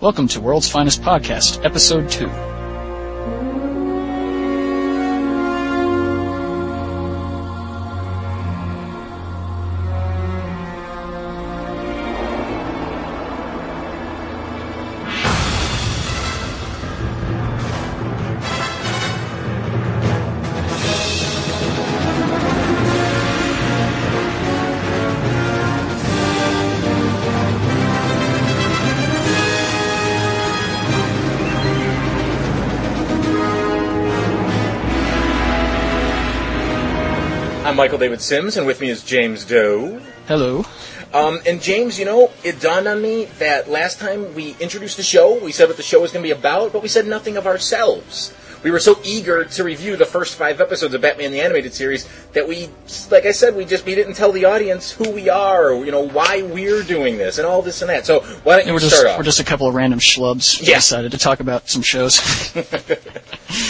Welcome to World's Finest Podcast, Episode 2. Michael David Sims, and with me is James Doe. Hello. Um, and James, you know, it dawned on me that last time we introduced the show, we said what the show was going to be about, but we said nothing of ourselves. We were so eager to review the first five episodes of Batman the Animated Series that we, like I said, we just we didn't tell the audience who we are, or, you know, why we're doing this, and all this and that. So why don't you we're start just off? we're just a couple of random schlubs. who Yeah. Decided to talk about some shows.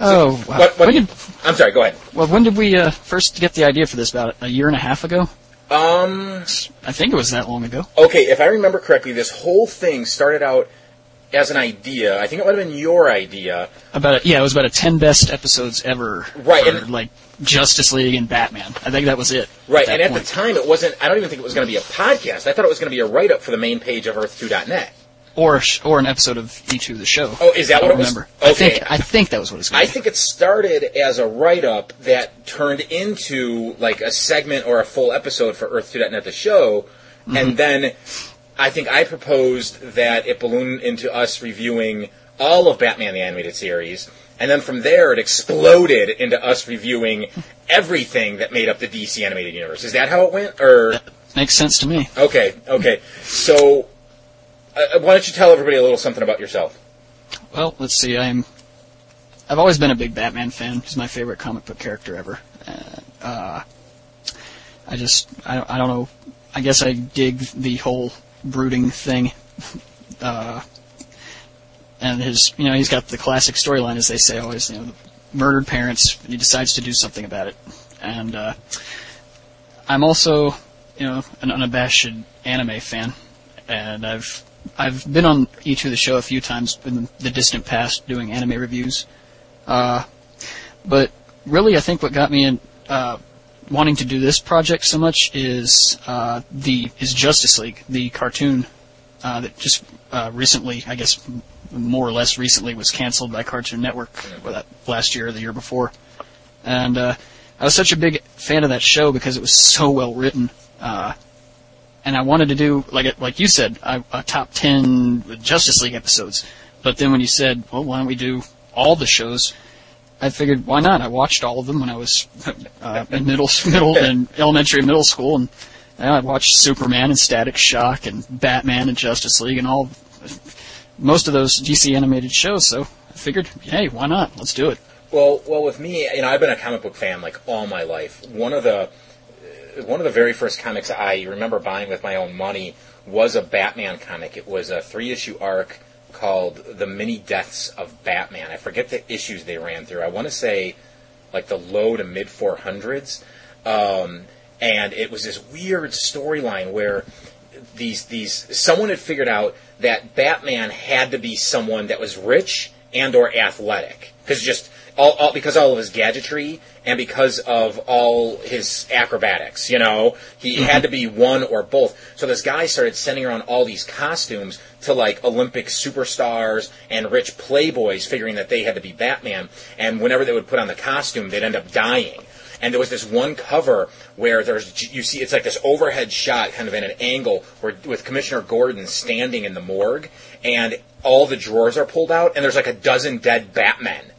oh, wow. What- what- did I'm sorry. Go ahead. well when did we uh, first get the idea for this? About a year and a half ago. Um. I think it was that long ago. Okay, if I remember correctly, this whole thing started out as an idea. I think it might have been your idea. About a, yeah, it was about a ten best episodes ever. Right, and- like Justice League and Batman. I think that was it. Right, that and at point. the time, it wasn't. I don't even think it was going to be a podcast. I thought it was going to be a write up for the main page of Earth2.net. or sh- or an episode of E2 the show. Oh, is that what it was? remember. I think I think that was what it's. I be. think it started as a write up that turned into like a segment or a full episode for Earth2.net the show, Mm-hmm. and then I think I proposed that it balloon into us reviewing all of Batman the Animated Series. And then from there, it exploded into us reviewing everything that made up the DC animated universe. Is that how it went? Or makes sense to me. Okay, okay. So, uh, why don't you tell everybody a little something about yourself? Well, let's see. I'm. I've always been a big Batman fan. He's my favorite comic book character ever. Uh, I just, I, I don't know. I guess I dig the whole brooding thing. Uh, and his, you know, he's got the classic storyline, as they say always. You know, the murdered parents. And he decides to do something about it. And uh, I'm also, you know, an unabashed anime fan, and I've I've been on E2 the show a few times in the distant past doing anime reviews. Uh, but really, I think what got me in uh, wanting to do this project so much is uh, the is Justice League, the cartoon uh, that just uh, recently, I guess, more or less recently, was canceled by Cartoon Network last year or the year before. And uh, I was such a big fan of that show because it was so well written. And I wanted to do like like you said, a, a top ten Justice League episodes. But then when you said, well, why don't we do all the shows? I figured, why not? I watched all of them when I was uh, in middle, middle, and elementary and middle school, and I watched Superman and Static Shock and Batman and Justice League and all, most of those DC animated shows. So I figured, hey, why not? Let's do it. Well, well, with me, you know, I've been a comic book fan like all my life. One of the one of the very first comics I remember buying with my own money was a Batman comic. It was a three issue arc called The Many Deaths of Batman. I forget the issues they ran through. I want to say like the low to mid 400s. Um, and it was this weird storyline where these these someone had figured out that Batman had to be someone that was rich and or athletic because just all, all because all of his gadgetry and because of all his acrobatics, you know, he mm-hmm. had to be one or both. So this guy started sending around all these costumes to like Olympic superstars and rich playboys, figuring that they had to be Batman. And whenever they would put on the costume, they'd end up dying. And there was this one cover where there's you see it's like this overhead shot, kind of in an angle, where with Commissioner Gordon standing in the morgue, and all the drawers are pulled out, and there's like a dozen dead Batmen,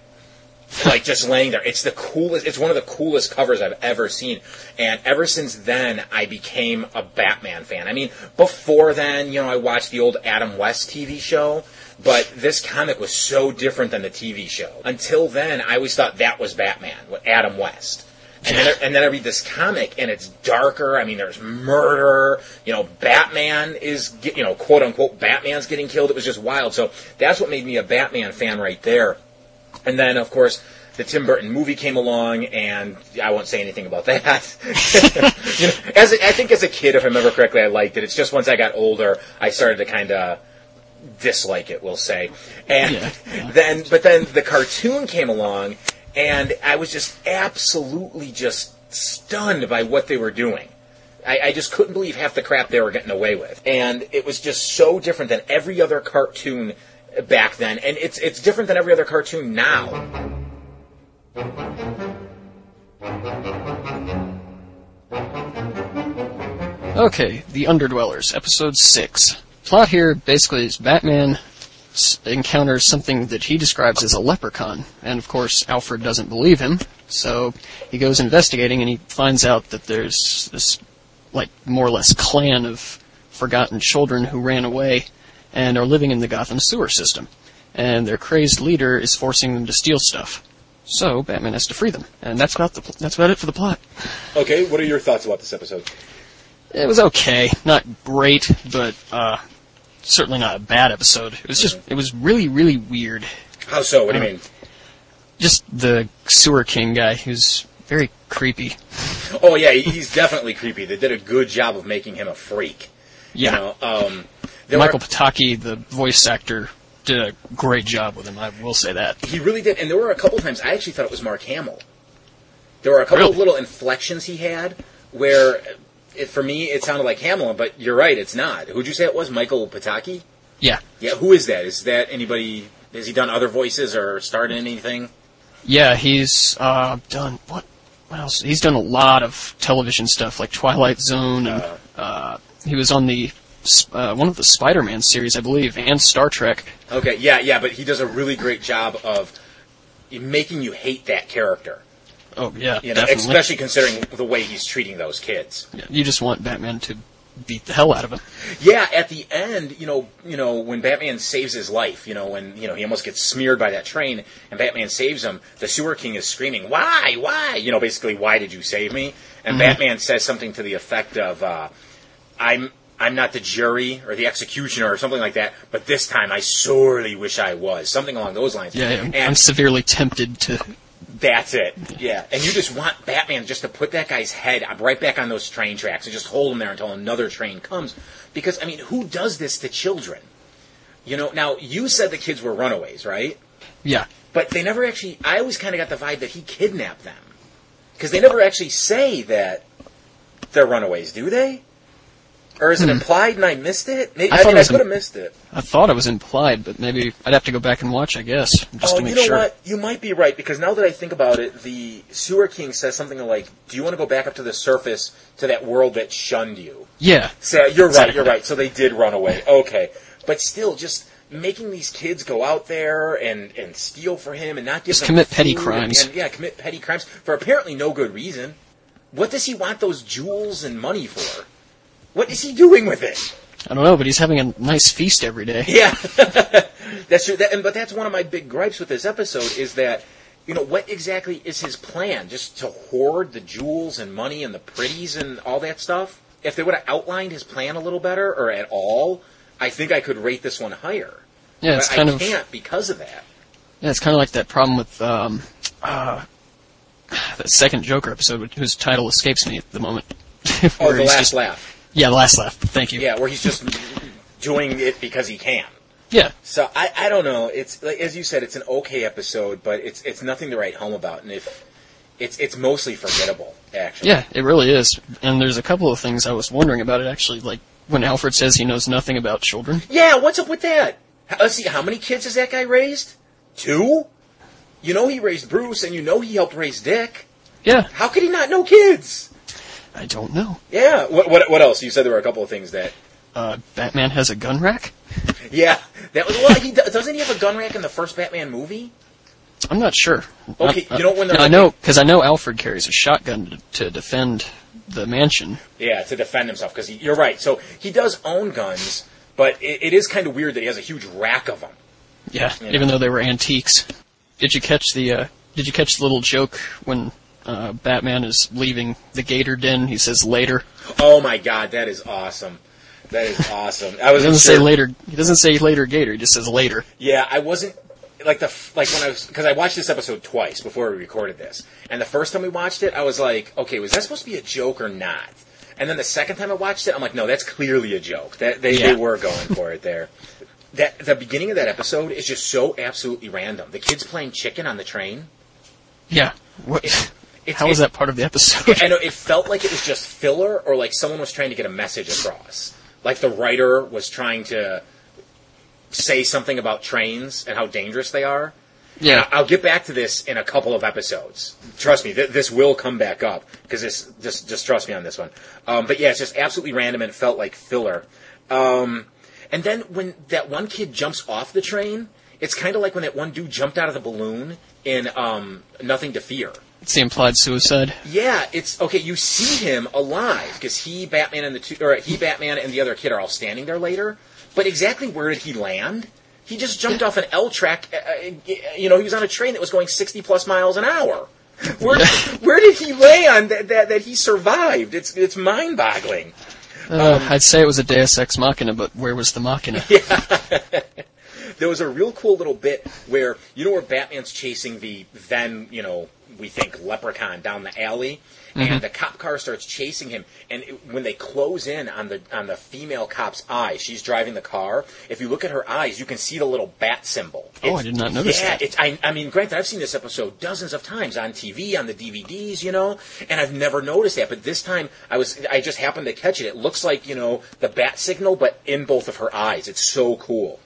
like just laying there. It's the coolest. It's one of the coolest covers I've ever seen. And ever since then, I became a Batman fan. I mean, before then, you know, I watched the old Adam West TV show. But this comic was so different than the TV show. Until then, I always thought that was Batman, with Adam West. And then, and then I read this comic, and it's darker. I mean, there's murder. You know, Batman is, you know, quote unquote, Batman's getting killed. It was just wild. So that's what made me a Batman fan right there. And then, of course, the Tim Burton movie came along, and I won't say anything about that. you know, as a, I think as a kid, if I remember correctly, I liked it. It's just once I got older, I started to kind of dislike it, we'll say. And Yeah, yeah. then, but then the cartoon came along, and I was just absolutely just stunned by what they were doing. I, I just couldn't believe half the crap they were getting away with, and it was just so different than every other cartoon back then, and it's it's different than every other cartoon now. Okay, The Underdwellers, Episode 6. Plot here basically is Batman encounters something that he describes as a leprechaun, and of course Alfred doesn't believe him, so he goes investigating and he finds out that there's this, like, more or less clan of forgotten children who ran away and are living in the Gotham sewer system. And their crazed leader is forcing them to steal stuff. So Batman has to free them, and that's about the pl- that's about it for the plot. Okay, what are your thoughts about this episode? It was okay, not great, but uh, certainly not a bad episode. It was just, it was really, really weird. How so? What do you mean? Just the sewer king guy, who's very creepy. Oh yeah, he's definitely creepy. They did a good job of making him a freak. Yeah, You know, um, there Michael were- Pataki, the voice actor, did a great job with him. I will say that. he really did, and there were a couple times I actually thought it was Mark Hamill. There were a couple of little inflections he had where, it, for me, it sounded like Hamill, but you're right, it's not. Who'd you say it was? Michael Pataki? Yeah, Yeah, who is that? Is that anybody? Has he done other voices or starred in anything? yeah, he's uh, done what? What else? He's done a lot of television stuff, like Twilight Zone, and uh, he was on the uh, one of the Spider-Man series, I believe, and Star Trek. Okay, yeah, yeah, but he does a really great job of making you hate that character. Oh yeah, You know, definitely. especially considering the way he's treating those kids. Yeah, you just want Batman to beat the hell out of him. Yeah, at the end, you know, you know, when Batman saves his life, you know, when you know he almost gets smeared by that train, and Batman saves him, the Sewer King is screaming, "Why? Why?" You know, basically, "Why did you save me?" And Batman says something to the effect of, uh, "I'm." I'm not the jury or the executioner or something like that, but this time I sorely wish I was. Something along those lines. Yeah, I'm, I'm severely tempted to. that's it. Yeah. And you just want Batman just to put that guy's head right back on those train tracks and just hold him there until another train comes. Because, I mean, who does this to children? You know, now, you said the kids were runaways, right? Yeah, But they never actually, I always kind of got the vibe that he kidnapped them. Because they never actually say that they're runaways, do they? Or is it implied and I missed it? Maybe, Hmm. I I, mean, I could have missed it. I thought it was implied, but maybe I'd have to go back and watch. I guess just oh, to make sure. you know sure. what? You might be right because now that I think about it, the sewer king says something like, "Do you want to go back up to the surface to that world that shunned you?" Yeah, So you're right. You're right. So they did run away. Okay, but still, just making these kids go out there and and steal for him and not give Just commit petty crimes. And, and, yeah, commit petty crimes for apparently no good reason. What does he want those jewels and money for? What is he doing with it? I don't know, but he's having a nice feast every day. Yeah, that's true. That, and, but that's one of my big gripes with this episode is that, you know, what exactly is his plan? Just to hoard the jewels and money and the pretties and all that stuff? If they would have outlined his plan a little better or at all, I think I could rate this one higher. Yeah, it's but kind I of can't because of that. yeah, it's kind of like that problem with um, uh, that second Joker episode, whose title escapes me at the moment. Oh, the last just- laugh. Yeah, the last laugh. Thank you. Yeah, where he's just doing it because he can. Yeah, So I, I don't know. It's like as you said, it's an okay episode, but it's it's nothing to write home about, and if it's it's mostly forgettable, actually. yeah, it really is. And there's a couple of things I was wondering about it actually, like when Alfred says he knows nothing about children. Yeah, what's up with that? Let's see, how many kids has that guy raised? Two? You know he raised Bruce, and you know he helped raise Dick. Yeah, How could he not know kids? I don't know. Yeah. What, what, what else? You said there were a couple of things that. Uh, Batman has a gun rack. Yeah, that was. Well, he doesn't he have a gun rack in the first Batman movie? I'm not sure. Okay, I- you know when they're I like- know because I know Alfred carries a shotgun to, to defend the mansion. Yeah, to defend himself because you're right. So he does own guns, but it, it is kind of weird that he has a huge rack of them. Yeah, You even know. though they were antiques. Did you catch the uh, Did you catch the little joke when uh, Batman is leaving the Gator Den? He says later. Oh my god, that is awesome. That is awesome. I He was doesn't say later. He doesn't say later Gator. He just says later. Yeah, I wasn't like the like when I was because I watched this episode twice before we recorded this, and the first time we watched it, I was like, okay, was that supposed to be a joke or not? And then the second time I watched it, I'm like, no, that's clearly a joke. That they, Yeah. they were going for it there. that the beginning of that episode is just so absolutely random. The kids playing chicken on the train. Yeah. What? It's, How was that part of the episode? I know it felt like it was just filler, or like someone was trying to get a message across. Like the writer was trying to say something about trains and how dangerous they are. yeah. I'll get back to this in a couple of episodes. Trust me, th- this will come back up because this just just trust me on this one. Um, but yeah, it's just absolutely random and it felt like filler. Um, and then when that one kid jumps off the train, it's kind of like when that one dude jumped out of the balloon in um, Nothing to Fear. It's the implied suicide. Yeah, it's okay. You see him alive because he, Batman, and the two, or he, Batman, and the other kid are all standing there later. But exactly where did he land? He just jumped off an L track. Uh, uh, you know, he was on a train that was going sixty plus miles an hour. Where, where did he land that, that that he survived? It's it's mind boggling. Uh, Um, I'd say it was a Deus Ex Machina, but where was the Machina? Yeah. There was a real cool little bit where you know where Batman's chasing the then you know we think leprechaun down the alley, and the cop car starts chasing him. And it, when they close in on the on the female cop's eye, she's driving the car. If you look at her eyes, you can see the little bat symbol. Oh, I did not notice yeah, that. it's. I, I mean, granted, I've seen this episode dozens of times on TV, on the DVDs, you know, and I've never noticed that. But this time, I was. I just happened to catch it. It looks like you know the bat signal, but in both of her eyes. It's so cool.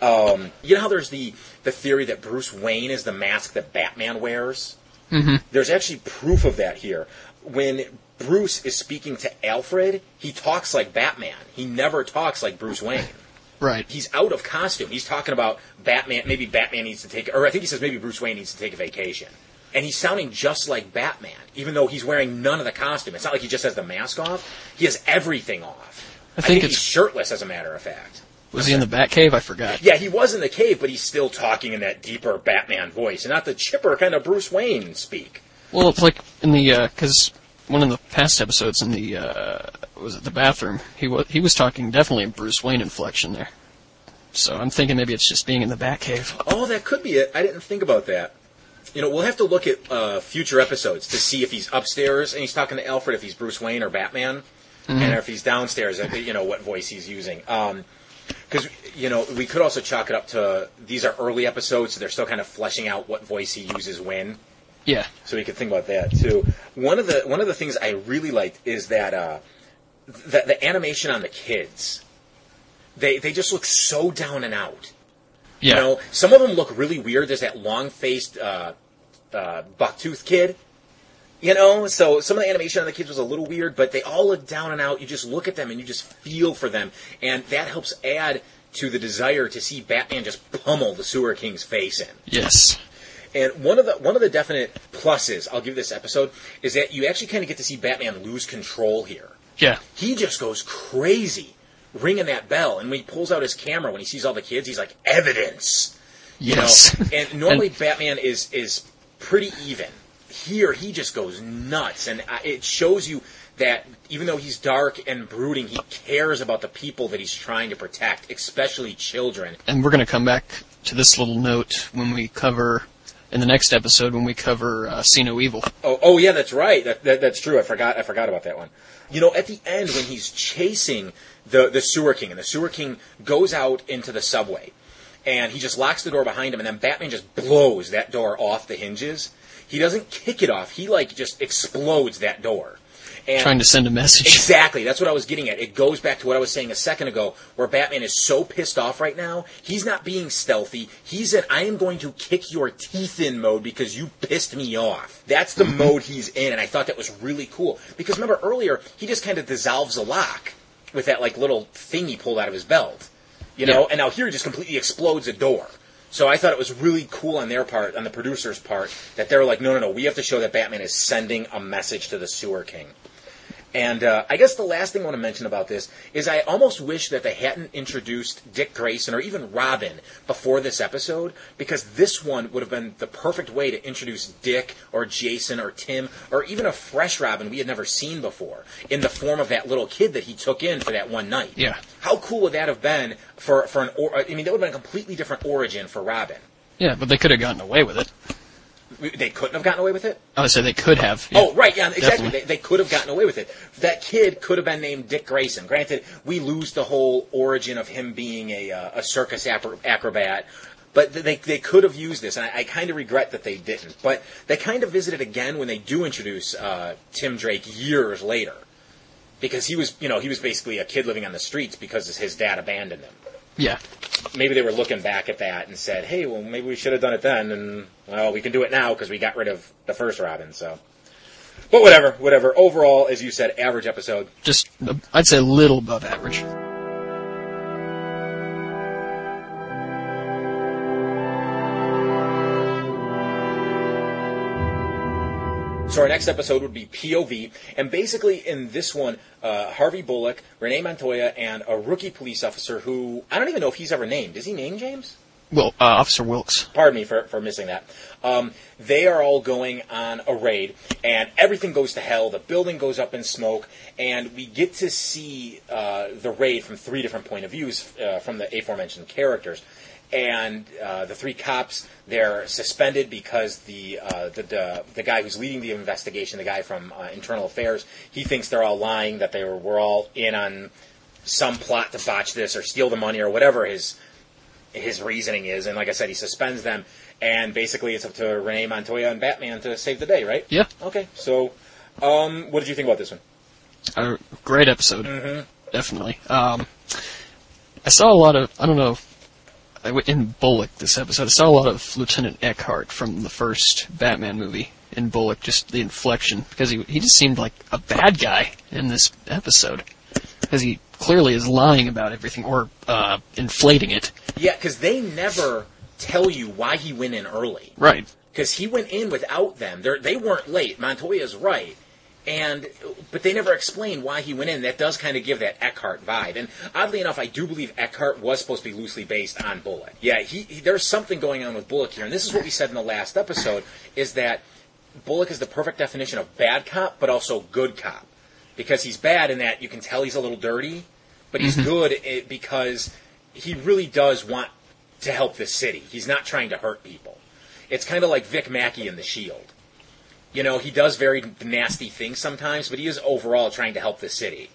Um, you know how there's the the theory that Bruce Wayne is the mask that Batman wears. Mm-hmm. There's actually proof of that here. When Bruce is speaking to Alfred, he talks like Batman. He never talks like Bruce Wayne. Right. He's out of costume. He's talking about Batman. Maybe Batman needs to take, or I think he says maybe Bruce Wayne needs to take a vacation. And he's sounding just like Batman, even though he's wearing none of the costume. It's not like he just has the mask off. He has everything off. I think he's it's- shirtless, as a matter of fact. Was he in the Batcave? I forgot. Yeah, he was in the cave, but he's still talking in that deeper Batman voice, and not the chipper kind of Bruce Wayne speak. Well, it's like in the because one of the past episodes in the uh, was it the bathroom? He was he was talking definitely in Bruce Wayne inflection there. So I'm thinking maybe it's just being in the Batcave. Oh, that could be it. I didn't think about that. You know, we'll have to look at uh, future episodes to see if he's upstairs and he's talking to Alfred, if he's Bruce Wayne or Batman, and if he's downstairs, uh, you know, what voice he's using. Because, you know, we could also chalk it up to these are early episodes, so they're still kind of fleshing out what voice he uses when. Yeah. So we could think about that too. One of the one of the things I really liked is that uh, the, the animation on the kids. They they just look so down and out. Yeah. You know, some of them look really weird. There's that long faced uh, uh, bucktooth kid. You know, so some of the animation on the kids was a little weird, but they all look down and out. You just look at them and you just feel for them, and that helps add to the desire to see Batman just pummel the Sewer King's face in. Yes. And one of the one of the definite pluses I'll give this episode is that you actually kind of get to see Batman lose control here. Yeah. He just goes crazy, ringing that bell, and when he pulls out his camera when he sees all the kids, he's like evidence. You Yes. know? And normally Batman is is pretty even. Here he just goes nuts, and it shows you that even though he's dark and brooding, he cares about the people that he's trying to protect, especially children. and we're going to come back to this little note when we cover in the next episode when we cover uh, See No Evil. Oh, oh yeah, that's right. That, that that's true. I forgot. I forgot about that one. You know, at the end when he's chasing the the sewer king, and the sewer king goes out into the subway, and he just locks the door behind him, and then Batman just blows that door off the hinges. He doesn't kick it off. He like just explodes that door. And Trying to send a message. Exactly. That's what I was getting at. It goes back to what I was saying a second ago, where Batman is so pissed off right now. He's not being stealthy. He's in I am going to kick your teeth in mode because you pissed me off. That's the mm-hmm. mode he's in, and I thought that was really cool. Because remember earlier, he just kind of dissolves a lock with that like little thing he pulled out of his belt. You know, Yeah. and now here he just completely explodes a door. So I thought it was really cool on their part, on the producer's part, that they were like, no, no, no, we have to show that Batman is sending a message to the Sewer King. And uh, I guess the last thing I want to mention about this is I almost wish that they hadn't introduced Dick Grayson or even Robin before this episode because this one would have been the perfect way to introduce Dick or Jason or Tim or even a fresh Robin we had never seen before in the form of that little kid that he took in for that one night. Yeah. How cool would that have been for for an? Or, I mean, that would have been a completely different origin for Robin. Yeah, but they could have gotten away with it. They couldn't have gotten away with it. Oh, so they could have. yeah. Oh, right, yeah, exactly. They, they could have gotten away with it. That kid could have been named Dick Grayson. Granted, we lose the whole origin of him being a, uh, a circus acrobat, but they, they could have used this, and I, I kind of regret that they didn't. But they kind of visit it again when they do introduce uh, Tim Drake years later. Because he was, you know, he was basically a kid living on the streets because his dad abandoned him Yeah. maybe they were looking back at that and said, "Hey, well, maybe we should have done it then." And well, we can do it now because we got rid of the first Robin. So, but whatever, whatever. Overall, as you said, average episode. Just, uh, I'd say a little above average. So our next episode would be POV, and basically in this one, uh, Harvey Bullock, Renee Montoya, and a rookie police officer who I don't even know if he's ever named. Is he named James? Well, uh, Officer Wilkes. pardon me for, for missing that. Um, they are all going on a raid, and everything goes to hell. The building goes up in smoke, and we get to see uh, the raid from three different point of views uh, from the aforementioned characters. And uh, the three cops, they're suspended because the, uh, the, the the guy who's leading the investigation, the guy from uh, Internal Affairs, he thinks they're all lying, that they were, were all in on some plot to botch this or steal the money or whatever his his reasoning is. And like I said, he suspends them, and basically it's up to Renee Montoya and Batman to save the day, right? Yeah. Okay. So, um, what did you think about this one? A great episode. Mm-hmm. Definitely. Um, I saw a lot of, I don't know, in Bullock this episode, I saw a lot of Lieutenant Eckhart from the first Batman movie in Bullock, just the inflection, because he, he just seemed like a bad guy in this episode. Because he clearly is lying about everything, or, uh, inflating it. Yeah, because they never tell you why he went in early. Right. Because he went in without them. They're, they weren't late. Montoya's right. And but they never explain why he went in. That does kind of give that Eckhart vibe. And oddly enough, I do believe Eckhart was supposed to be loosely based on Bullock. Yeah, he, he there's something going on with Bullock here, and this is what we said in the last episode: is that Bullock is the perfect definition of bad cop, but also good cop, because he's bad in that you can tell he's a little dirty, but he's mm-hmm. good i because he really does want to help this city. He's not trying to hurt people. It's kind of like Vic Mackey in The Shield. You know, he does very nasty things sometimes, but he is overall trying to help the city.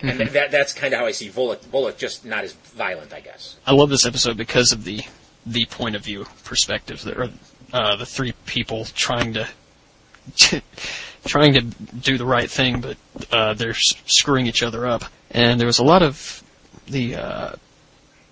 And th- that that's kind of how I see Bullock. Bullock just not as violent, I guess. I love this episode because of the the point of view perspectives that are uh, the three people trying to trying to do the right thing, but uh, they're screwing each other up. And there was a lot of the uh,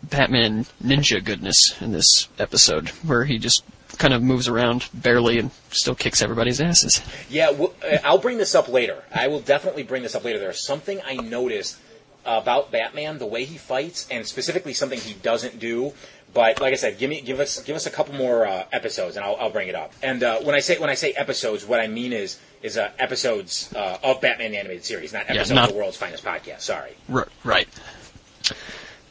Batman ninja goodness in this episode, where he just kind of moves around barely and still kicks everybody's asses. Yeah, well, uh, I'll bring this up later. I will definitely bring this up later. There's something I noticed about Batman, the way he fights, and specifically something he doesn't do. But like I said, give me give us give us a couple more uh, episodes, and I'll, I'll bring it up. And uh, when I say when I say episodes, what I mean is is uh, episodes uh, of Batman the animated series, not episodes not- of the world's finest podcast. Sorry. R- right.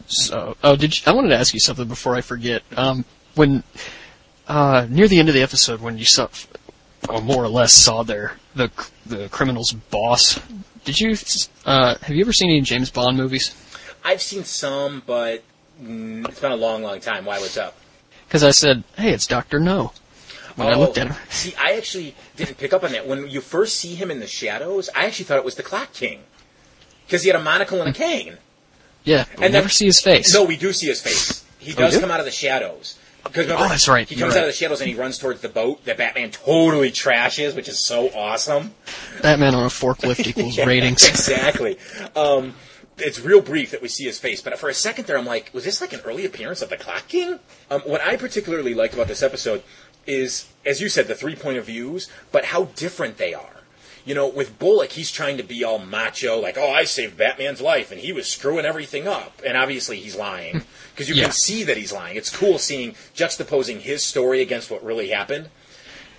So, oh, did you, I wanted to ask you something before I forget. Um, when uh, near the end of the episode, when you saw, or more or less saw their the the criminal's boss, did you uh, have you ever seen any James Bond movies? I've seen some, but mm, it's been a long, long time. Why? What's up? Because I said, "Hey, it's Doctor No." When I looked at him, Oh, See, I actually didn't pick up on that. When you first see him in the shadows, I actually thought it was the Clock King. Because he had a monocle and a cane. yeah, but we And never see his face. No, we do see his face. He does do? come out of the shadows. Because Oh, that's right. He comes out of the shadows and he runs towards the boat that Batman totally trashes, which is so awesome. Batman on a forklift equals Yeah, ratings. Exactly. Um, it's real brief that we see his face, but for a second there, I'm like, was this like an early appearance of the Clock King? Um, what I particularly liked about this episode is, as you said, the three point of views, but how different they are. You know, with Bullock, he's trying to be all macho, like, oh, I saved Batman's life, and he was screwing everything up. And obviously he's lying, because you Yeah. can see that he's lying. It's cool seeing, juxtaposing his story against what really happened.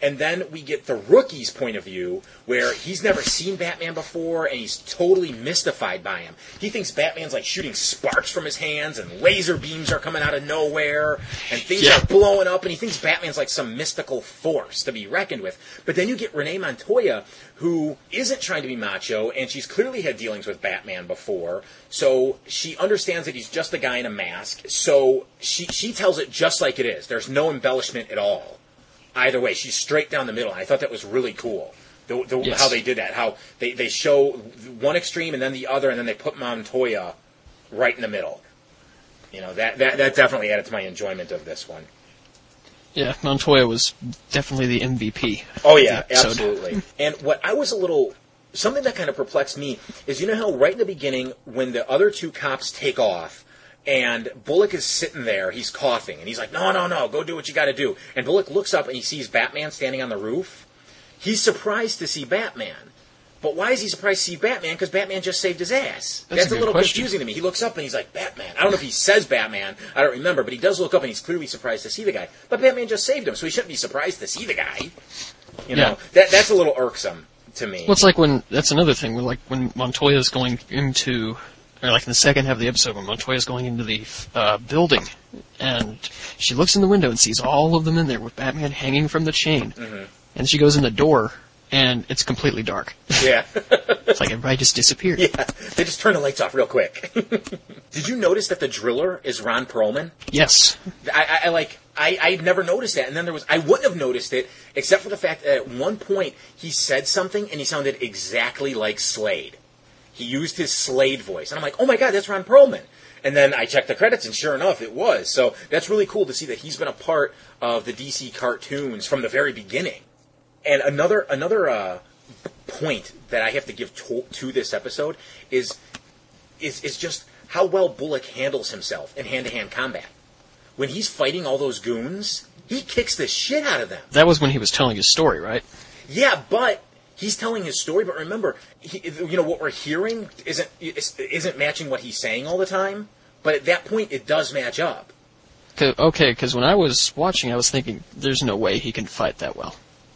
And then we get the rookie's point of view, where he's never seen Batman before, and he's totally mystified by him. He thinks Batman's like shooting sparks from his hands, and laser beams are coming out of nowhere, and things Yeah. are blowing up, and he thinks Batman's like some mystical force to be reckoned with. But then you get Renee Montoya, who isn't trying to be macho, and she's clearly had dealings with Batman before, so she understands that he's just a guy in a mask. So she she tells it just like it is. There's no embellishment at all either way. She's straight down the middle. And I thought that was really cool. The, the, Yes. How they did that. How they, they show one extreme and then the other, and then they put Montoya right in the middle. You know that that that definitely added to my enjoyment of this one. Yeah, Montoya was definitely the MVP. Oh yeah, absolutely. And what I was a little something that kind of perplexed me is you know how right in the beginning when the other two cops take off and Bullock is sitting there, he's coughing and he's like, "No, no, no, go do what you got to do." And Bullock looks up and he sees Batman standing on the roof. He's surprised to see Batman. But why is he surprised to see Batman? Because Batman just saved his ass. That's a a little question. confusing to me. He looks up and he's like, Batman. I don't know if he says Batman. I don't remember, but he does look up and he's clearly surprised to see the guy. But Batman just saved him, so he shouldn't be surprised to see the guy. You know, Yeah. that that's a little irksome to me. Well, it's like when that's another thing. Like when Montoya's going into, or like in the second half of the episode, when Montoya's going into the uh, building, and she looks in the window and sees all of them in there with Batman hanging from the chain, Mm-hmm. and she goes in the door, and it's completely dark. yeah. It's like everybody just disappeared. yeah. They just turn the lights off real quick. Did you notice that the driller is Ron Perlman? Yes. I, I, I like I I'd never noticed that, and then there was I wouldn't have noticed it except for the fact that at one point he said something and he sounded exactly like Slade. He used his Slade voice, and I'm like, oh my god, that's Ron Perlman. And then I checked the credits, and sure enough, it was. So that's really cool to see that he's been a part of the DC cartoons from the very beginning. And another another uh, point that I have to give to, to this episode is is is just how well Bullock handles himself in hand to hand combat. When he's fighting all those goons, he kicks the shit out of them. That was when he was telling his story, right? Yeah, but he's telling his story. But remember, he, you know what we're hearing isn't isn't matching what he's saying all the time. But at that point, it does match up. 'Cause- okay, because when I was watching, I was thinking, "There's no way he can fight that well."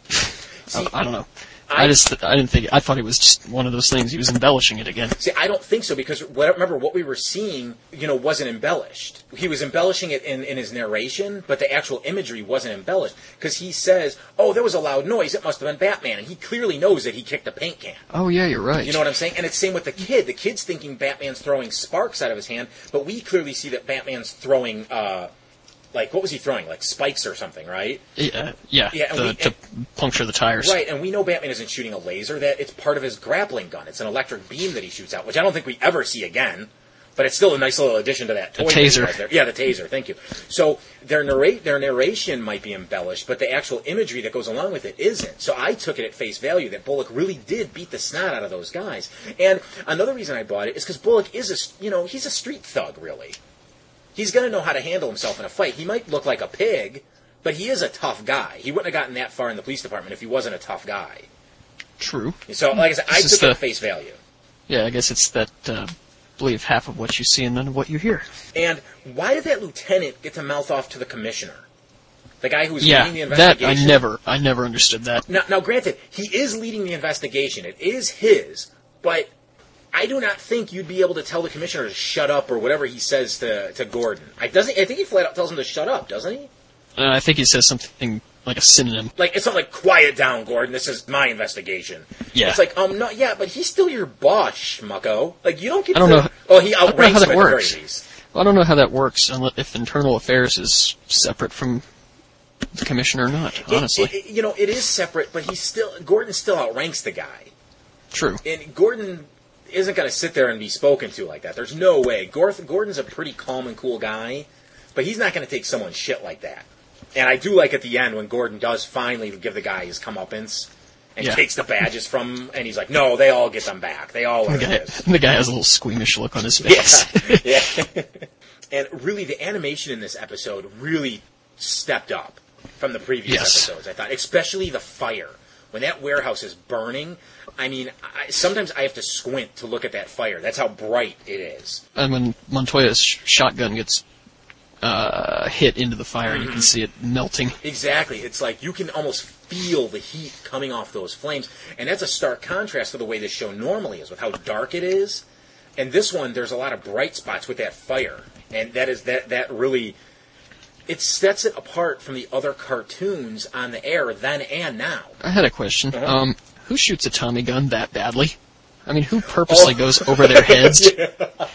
See, I, I don't know. I- I, just I didn't think I thought it was just one of those things. He was embellishing it again. See, I don't think so because what, remember what we were seeing, you know, wasn't embellished. He was embellishing it in, in his narration, but the actual imagery wasn't embellished because he says, "Oh, there was a loud noise. It must have been Batman," and he clearly knows that he kicked a paint can. Oh yeah, you're right. You know what I'm saying? And it's same with the kid. The kid's thinking Batman's throwing sparks out of his hand, but we clearly see that Batman's throwing, uh, like what was he throwing? Like spikes or something, right? Yeah, uh, yeah, Yeah, and the, we- to puncture the tires. Right, and we know Batman isn't shooting a laser. That it's part of his grappling gun. It's an electric beam that he shoots out, which I don't think we ever see again. But it's still a nice little addition to that toy. that he taser. Yeah, the taser. Thank you. So their narrate their narration might be embellished, but the actual imagery that goes along with it isn't. So I took it at face value that Bullock really did beat the snot out of those guys. And another reason I bought it is because Bullock is a you know he's a street thug really. He's going to know how to handle himself in a fight. He might look like a pig, but he is a tough guy. He wouldn't have gotten that far in the police department if he wasn't a tough guy. True. So, like I said, I This took it at face value. Yeah, I guess it's that. Uh, believe half of what you see and none of what you hear. And why did that lieutenant get to mouth off to the commissioner? The guy who was Yeah, leading the investigation. that? I never, I never understood that. Now, now, granted, he is leading the investigation. It is his, but I do not think you'd be able to tell the commissioner to shut up or whatever he says to, to Gordon. I doesn't. I think he flat out tells him to shut up, doesn't he? Uh, I think he says something like a synonym. Like it's not like quiet down, Gordon. This is my investigation. Yeah. It's like um no yeah, but he's still your boss, Schmucko. Like you don't get. I don't to, know- Oh, he I don't know outranks how him that at the very works. least. Well, I don't know how that works, if internal affairs is separate from the commissioner or not. It- Honestly, it- you know, it is separate, but he's still Gordon still outranks the guy. true. and Gordon isn't going to sit there and be spoken to like that. There's no way. Gorth, Gordon's a pretty calm and cool guy, but he's not going to take someone's shit like that. And I do like at the end when Gordon does finally give the guy his comeuppance and Yeah. takes the badges from him, and he's like, "No, they all get them back. They all The guy, the guy has a little squeamish look on his face. Yeah, yeah. and really, the animation in this episode really stepped up from the previous Yes. episodes. I thought, especially the fire when that warehouse is burning. I mean, I, sometimes I have to squint to look at that fire. That's how bright it is. and when Montoya's sh- shotgun gets uh, hit into the fire, you Mm-hmm. can see it melting. Exactly. It's like you can almost feel the heat coming off those flames. And that's a stark contrast to the way this show normally is, with how dark it is. And this one, there's a lot of bright spots with that fire. And that is that that really it sets it apart from the other cartoons on the air then and now. I had a question. Uh-huh. Um, who shoots a Tommy gun that badly? I mean, who purposely Oh. goes over their heads?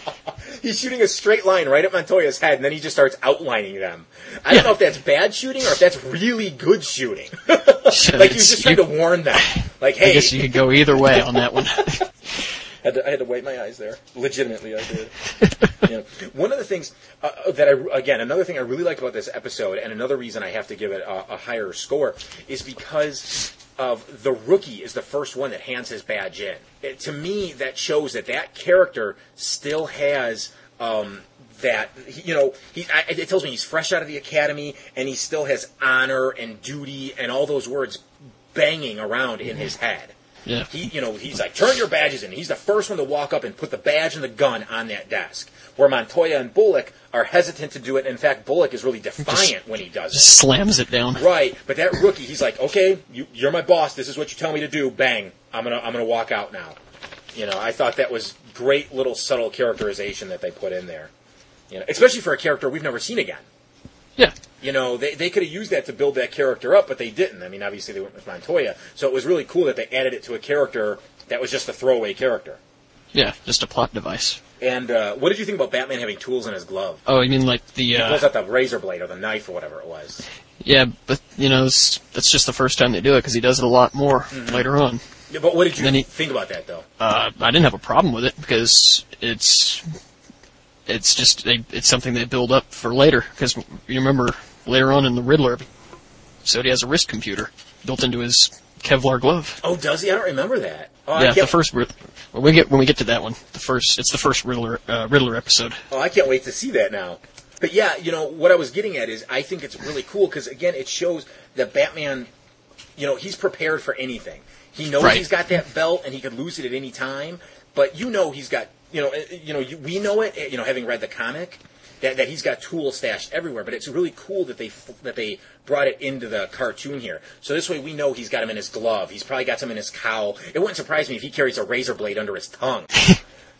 he's shooting a straight line right at Montoya's head, and then he just starts outlining them. I don't know if that's bad shooting or if that's really good shooting. like was just trying You- to warn them. Like, hey. I guess you could go either way on that one. had to, I had to wipe my eyes there. Legitimately, I did. you know, one of the things uh, that I again another thing I really liked about this episode, and another reason I have to give it a, a higher score is because of the rookie is the first one that hands his badge in. It, to me, that shows that that character still has. Um, that you know, he I, it tells me he's fresh out of the academy, and he still has honor and duty and all those words banging around in his head. Yeah. He, you know, he's like, turn your badges in. He's the first one to walk up and put the badge and the gun on that desk. Where Montoya and Bullock are hesitant to do it. In fact, Bullock is really defiant when he does it. Slams it down. Right, but that rookie, he's like, okay, you, you're my boss. This is what you tell me to do. Bang, I'm gonna, I'm gonna walk out now. You know, I thought that was great little subtle characterization that they put in there. You know, especially for a character we've never seen again. Yeah. You know, they, they could have used that to build that character up, but they didn't. I mean, obviously they went with Montoya, so it was really cool that they added it to a character that was just a throwaway character. Yeah. Just a plot device. And uh, what did you think about Batman having tools in his glove? Oh, you mean like the, He uh, pulls out the razor blade or the knife or whatever it was. yeah, but, you know, it's, that's just the first time they do it because he does it a lot more Mm-hmm. later on. Yeah, but what did you he- think about that, though? Uh, I didn't have a problem with it because it's, it's just, they, it's something they build up for later because you remember later on in the Riddler episode he has a wrist computer built into his Kevlar glove. Oh, does he? I don't remember that. Oh, yeah, the first when we get when we get to that one, the first it's the first Riddler uh, Riddler episode. oh, I can't wait to see that now. But yeah, you know, what I was getting at is I think it's really cool because, again, it shows that Batman, you know, he's prepared for anything. He knows Right. he's got that belt and he could lose it at any time, but you know he's got, you know, eh, you know, you, we know it, eh, you know, having read the comic, that, that he's got tools stashed everywhere. But it's really cool that they that they brought it into the cartoon here. So this way we know he's got him in his glove. He's probably got some in his cowl. It wouldn't surprise me if he carries a razor blade under his tongue.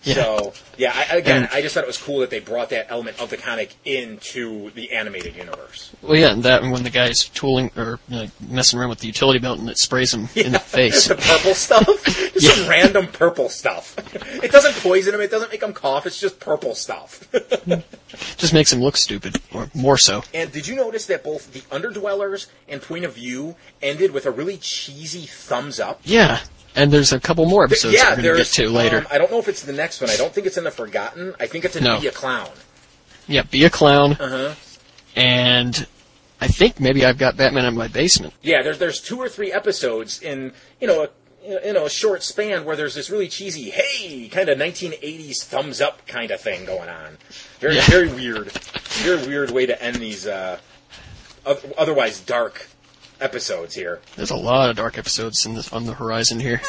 Yeah. So yeah, I, again, And- I just thought it was cool that they brought that element of the comic into the animated universe. Well, yeah, and that and when the guy's tooling or like, messing around with the utility belt and it sprays him in the face. the purple stuff, just some random purple stuff. It doesn't poison him. It doesn't make him cough. It's just purple stuff. just makes him look stupid, or more so. and did you notice that both the Underdwellers and Point of View ended with a really cheesy thumbs up? Yeah, and there's a couple more episodes yeah, we're going to get to later. um, I don't know if it's the next one. I don't think it's in the Forgotten. I think it's in No. Be a Clown. yeah, be a clown, Uh huh. and I think maybe I've got Batman in my basement. Yeah, there's there's two or three episodes in you know a you know a short span where there's this really cheesy hey kind of 1980s thumbs up kind of thing going on. Very Yeah. very weird, very weird way to end these uh, otherwise dark episodes here. There's a lot of dark episodes in the, on the horizon here.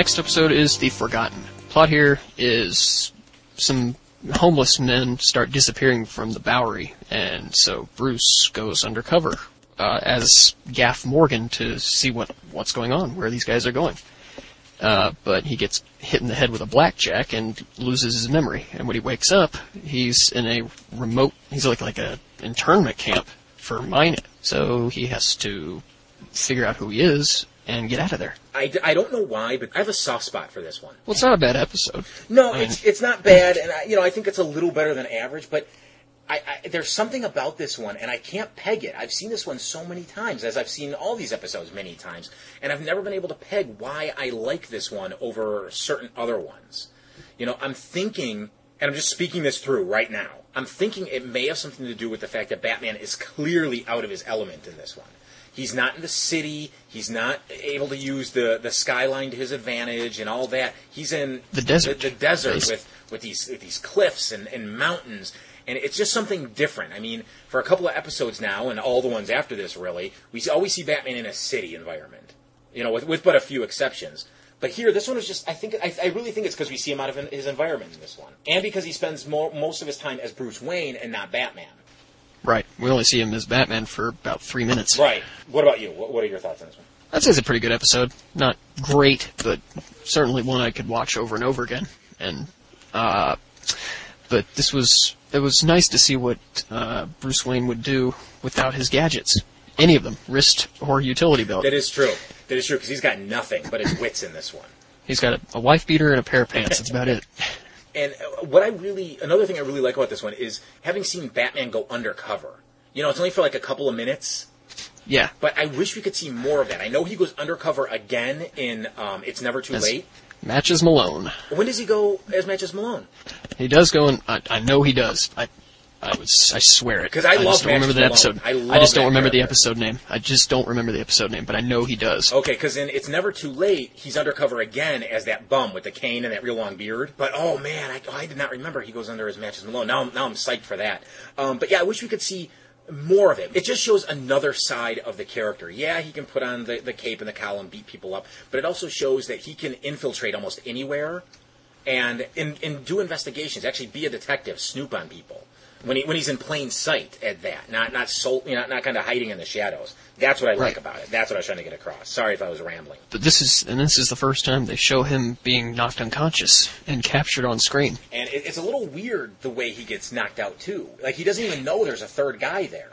Next episode is The Forgotten. Plot here is some homeless men start disappearing from the Bowery, and so Bruce goes undercover uh, as Gaff Morgan to see what what's going on, where these guys are going. Uh, but he gets hit in the head with a blackjack and loses his memory. And when he wakes up, he's in a remote, he's like like a internment camp for mining. So he has to figure out who he is and get out of there. I, I don't know why, but I have a soft spot for this one. Well, it's not a bad episode. No, I mean- it's it's not bad, and I, you know I think it's a little better than average. But I, I, there's something about this one, and I can't peg it. I've seen this one so many times, as I've seen all these episodes many times, and I've never been able to peg why I like this one over certain other ones. You know, I'm thinking, and I'm just speaking this through right now. I'm thinking it may have something to do with the fact that Batman is clearly out of his element in this one. He's not in the city. He's not able to use the, the skyline to his advantage and all that. He's in The desert, The, the desert with, with these with these cliffs and, and mountains, and it's just something different. I mean, for a couple of episodes now, and all the ones after this, really, we always see Batman in a city environment. You know, with, with but a few exceptions. But here, this one is just. I think. I, I really think it's because we see him out of his environment in this one, and because he spends more, most of his time as Bruce Wayne and not Batman. Right. We only see him as Batman for about three minutes. Right. What about you? What, what are your thoughts on this one? I'd say it's a pretty good episode. Not great, but certainly one I could watch over and over again. And, uh, but this was, it was nice to see what, uh, Bruce Wayne would do without his gadgets. Any of them. Wrist or utility belt. That is true. That is true because he's got nothing but his wits in this one. He's got a, a wife beater and a pair of pants. That's about it. And uh, what I really, another thing I really like about this one is having seen Batman go undercover. You know, it's only for like a couple of minutes, Yeah. but I wish we could see more of that. I know he goes undercover again in um, It's Never Too As Late. Matches Malone. When does he go as Matches Malone? He does go and I, I know he does. I, I was, I swear it. 'Cause I love just don't remember the Malone. episode. I love just don't that remember the character. episode name. I just don't remember the episode name, but I know he does. Okay, because in It's Never Too Late, he's undercover again as that bum with the cane and that real long beard. But oh man, I, I did not remember he goes under as Matches Malone. Now, I'm- now I'm psyched for that. Um, but yeah, I wish we could see more of it. It just shows another side of the character. Yeah, he can put on the, the cape and the cowl and beat people up, but it also shows that he can infiltrate almost anywhere and and, and do investigations. Actually, be a detective, snoop on people when he when he's in plain sight at that, not not sol- you know, not kind of hiding in the shadows. That's what I like Right. about it. That's what I was trying to get across. Sorry if I was rambling. But this is, and this is the first time they show him being knocked unconscious and captured on screen. And it, it's a little weird the way he gets knocked out too. Like he doesn't even know there's a third guy there.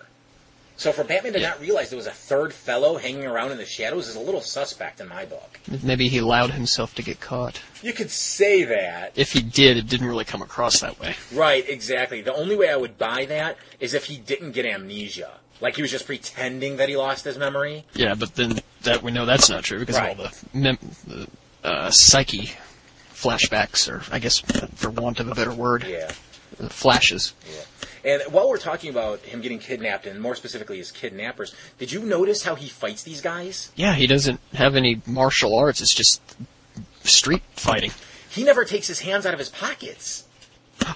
So for Batman to Yeah. not realize there was a third fellow hanging around in the shadows is a little suspect in my book. Maybe he allowed himself to get caught. You could say that. If he did, it didn't really come across that way. Right, exactly. The only way I would buy that is if he didn't get amnesia. Like he was just pretending that he lost his memory. Yeah, but then that we know that's not true because Right. of all the, mem- the uh, psyche flashbacks, or I guess for want of a better word, Yeah. flashes. Yeah. And while we're talking about him getting kidnapped, and more specifically his kidnappers, did you notice how he fights these guys? Yeah, he doesn't have any martial arts. It's just street fighting. He never takes his hands out of his pockets.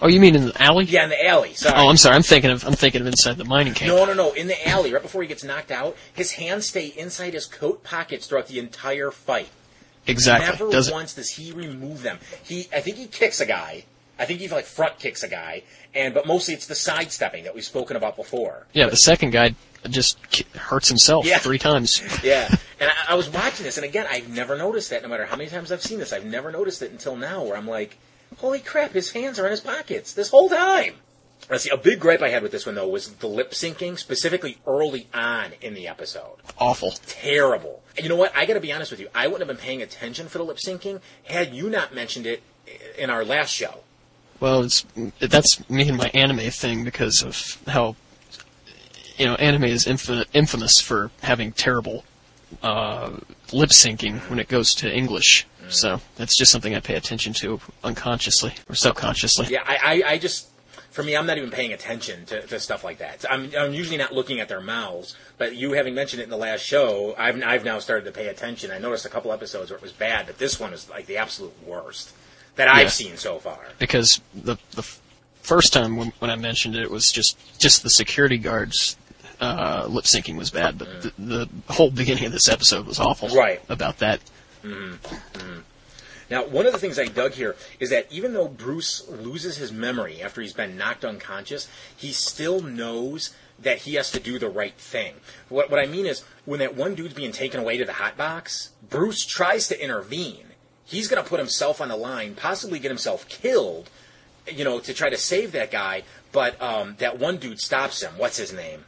Oh, you mean in the alley? Yeah, in the alley. Sorry. Oh, I'm sorry. I'm thinking of I'm thinking of inside the mining camp. No, no, no. In the alley, right before he gets knocked out, his hands stay inside his coat pockets throughout the entire fight. exactly. Never Does it? once does he remove them. He, I think he kicks a guy. I think he like front kicks a guy, and but mostly it's the sidestepping that we've spoken about before. Yeah, the second guy just hurts himself Yeah. three times. Yeah, and I, I was watching this, and again, I've never noticed that. No matter how many times I've seen this, I've never noticed it until now, where I'm like, "Holy crap! His hands are in his pockets this whole time." Let's see. A big gripe I had with this one though was the lip syncing, specifically early on in the episode. Awful. Terrible. And you know what? I got to be honest with you. I wouldn't have been paying attention for the lip syncing had you not mentioned it in our last show. Well, it's that's me and my anime thing because of how you know anime is infamous for having terrible uh, lip syncing when it goes to English. So that's just something I pay attention to unconsciously or subconsciously. Yeah, I, I, I just, for me, I'm not even paying attention to, to stuff like that. I'm, I'm usually not looking at their mouths, but you having mentioned it in the last show, I've, I've now started to pay attention. I noticed a couple episodes where it was bad, but this one is like the absolute worst that Yeah. I've seen so far. Because the the first time when, when I mentioned it, it was just just the security guards. Uh, lip syncing was bad, but mm-hmm. the, the whole beginning of this episode was awful. Right. About that. Mm-hmm. Mm-hmm. Now, one of the things I dug here is that even though Bruce loses his memory after he's been knocked unconscious, he still knows that he has to do the right thing. What, what I mean is, when that one dude's being taken away to the hot box, Bruce tries to intervene. He's going to put himself on the line, possibly get himself killed, you know, to try to save that guy. But um, that one dude stops him. What's his name?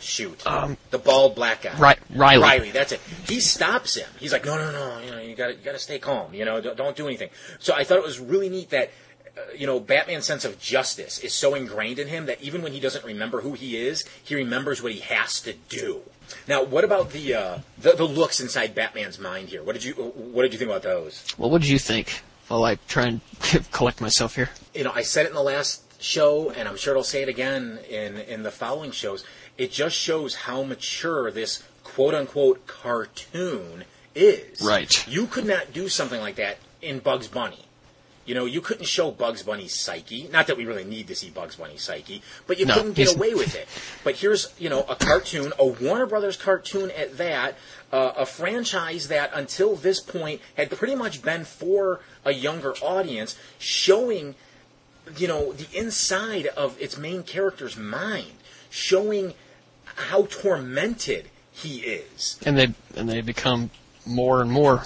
Shoot, Um, the bald black guy. Ri- Riley. Riley, that's it. He stops him. He's like, no, no, no, you know, you got to you got to stay calm. You know, don't, don't do anything. So I thought it was really neat that. Uh, you know, Batman's sense of justice is so ingrained in him that even when he doesn't remember who he is, he remembers what he has to do. Now, what about the uh, the, the looks inside Batman's mind here? What did you What did you think about those? Well, what did you think? While I try and collect myself here. you know, I said it in the last show, and I'm sure I'll say it again in in the following shows. It just shows how mature this quote unquote cartoon is. Right. You could not do something like that in Bugs Bunny. You know, you couldn't show Bugs Bunny's psyche. Not that we really need to see Bugs Bunny's psyche, but you No, couldn't get away with it. But here's, you know, a cartoon, a Warner Brothers cartoon at that, uh, a franchise that until this point had pretty much been for a younger audience, showing, you know, the inside of its main character's mind, showing how tormented he is. And they and they become more and more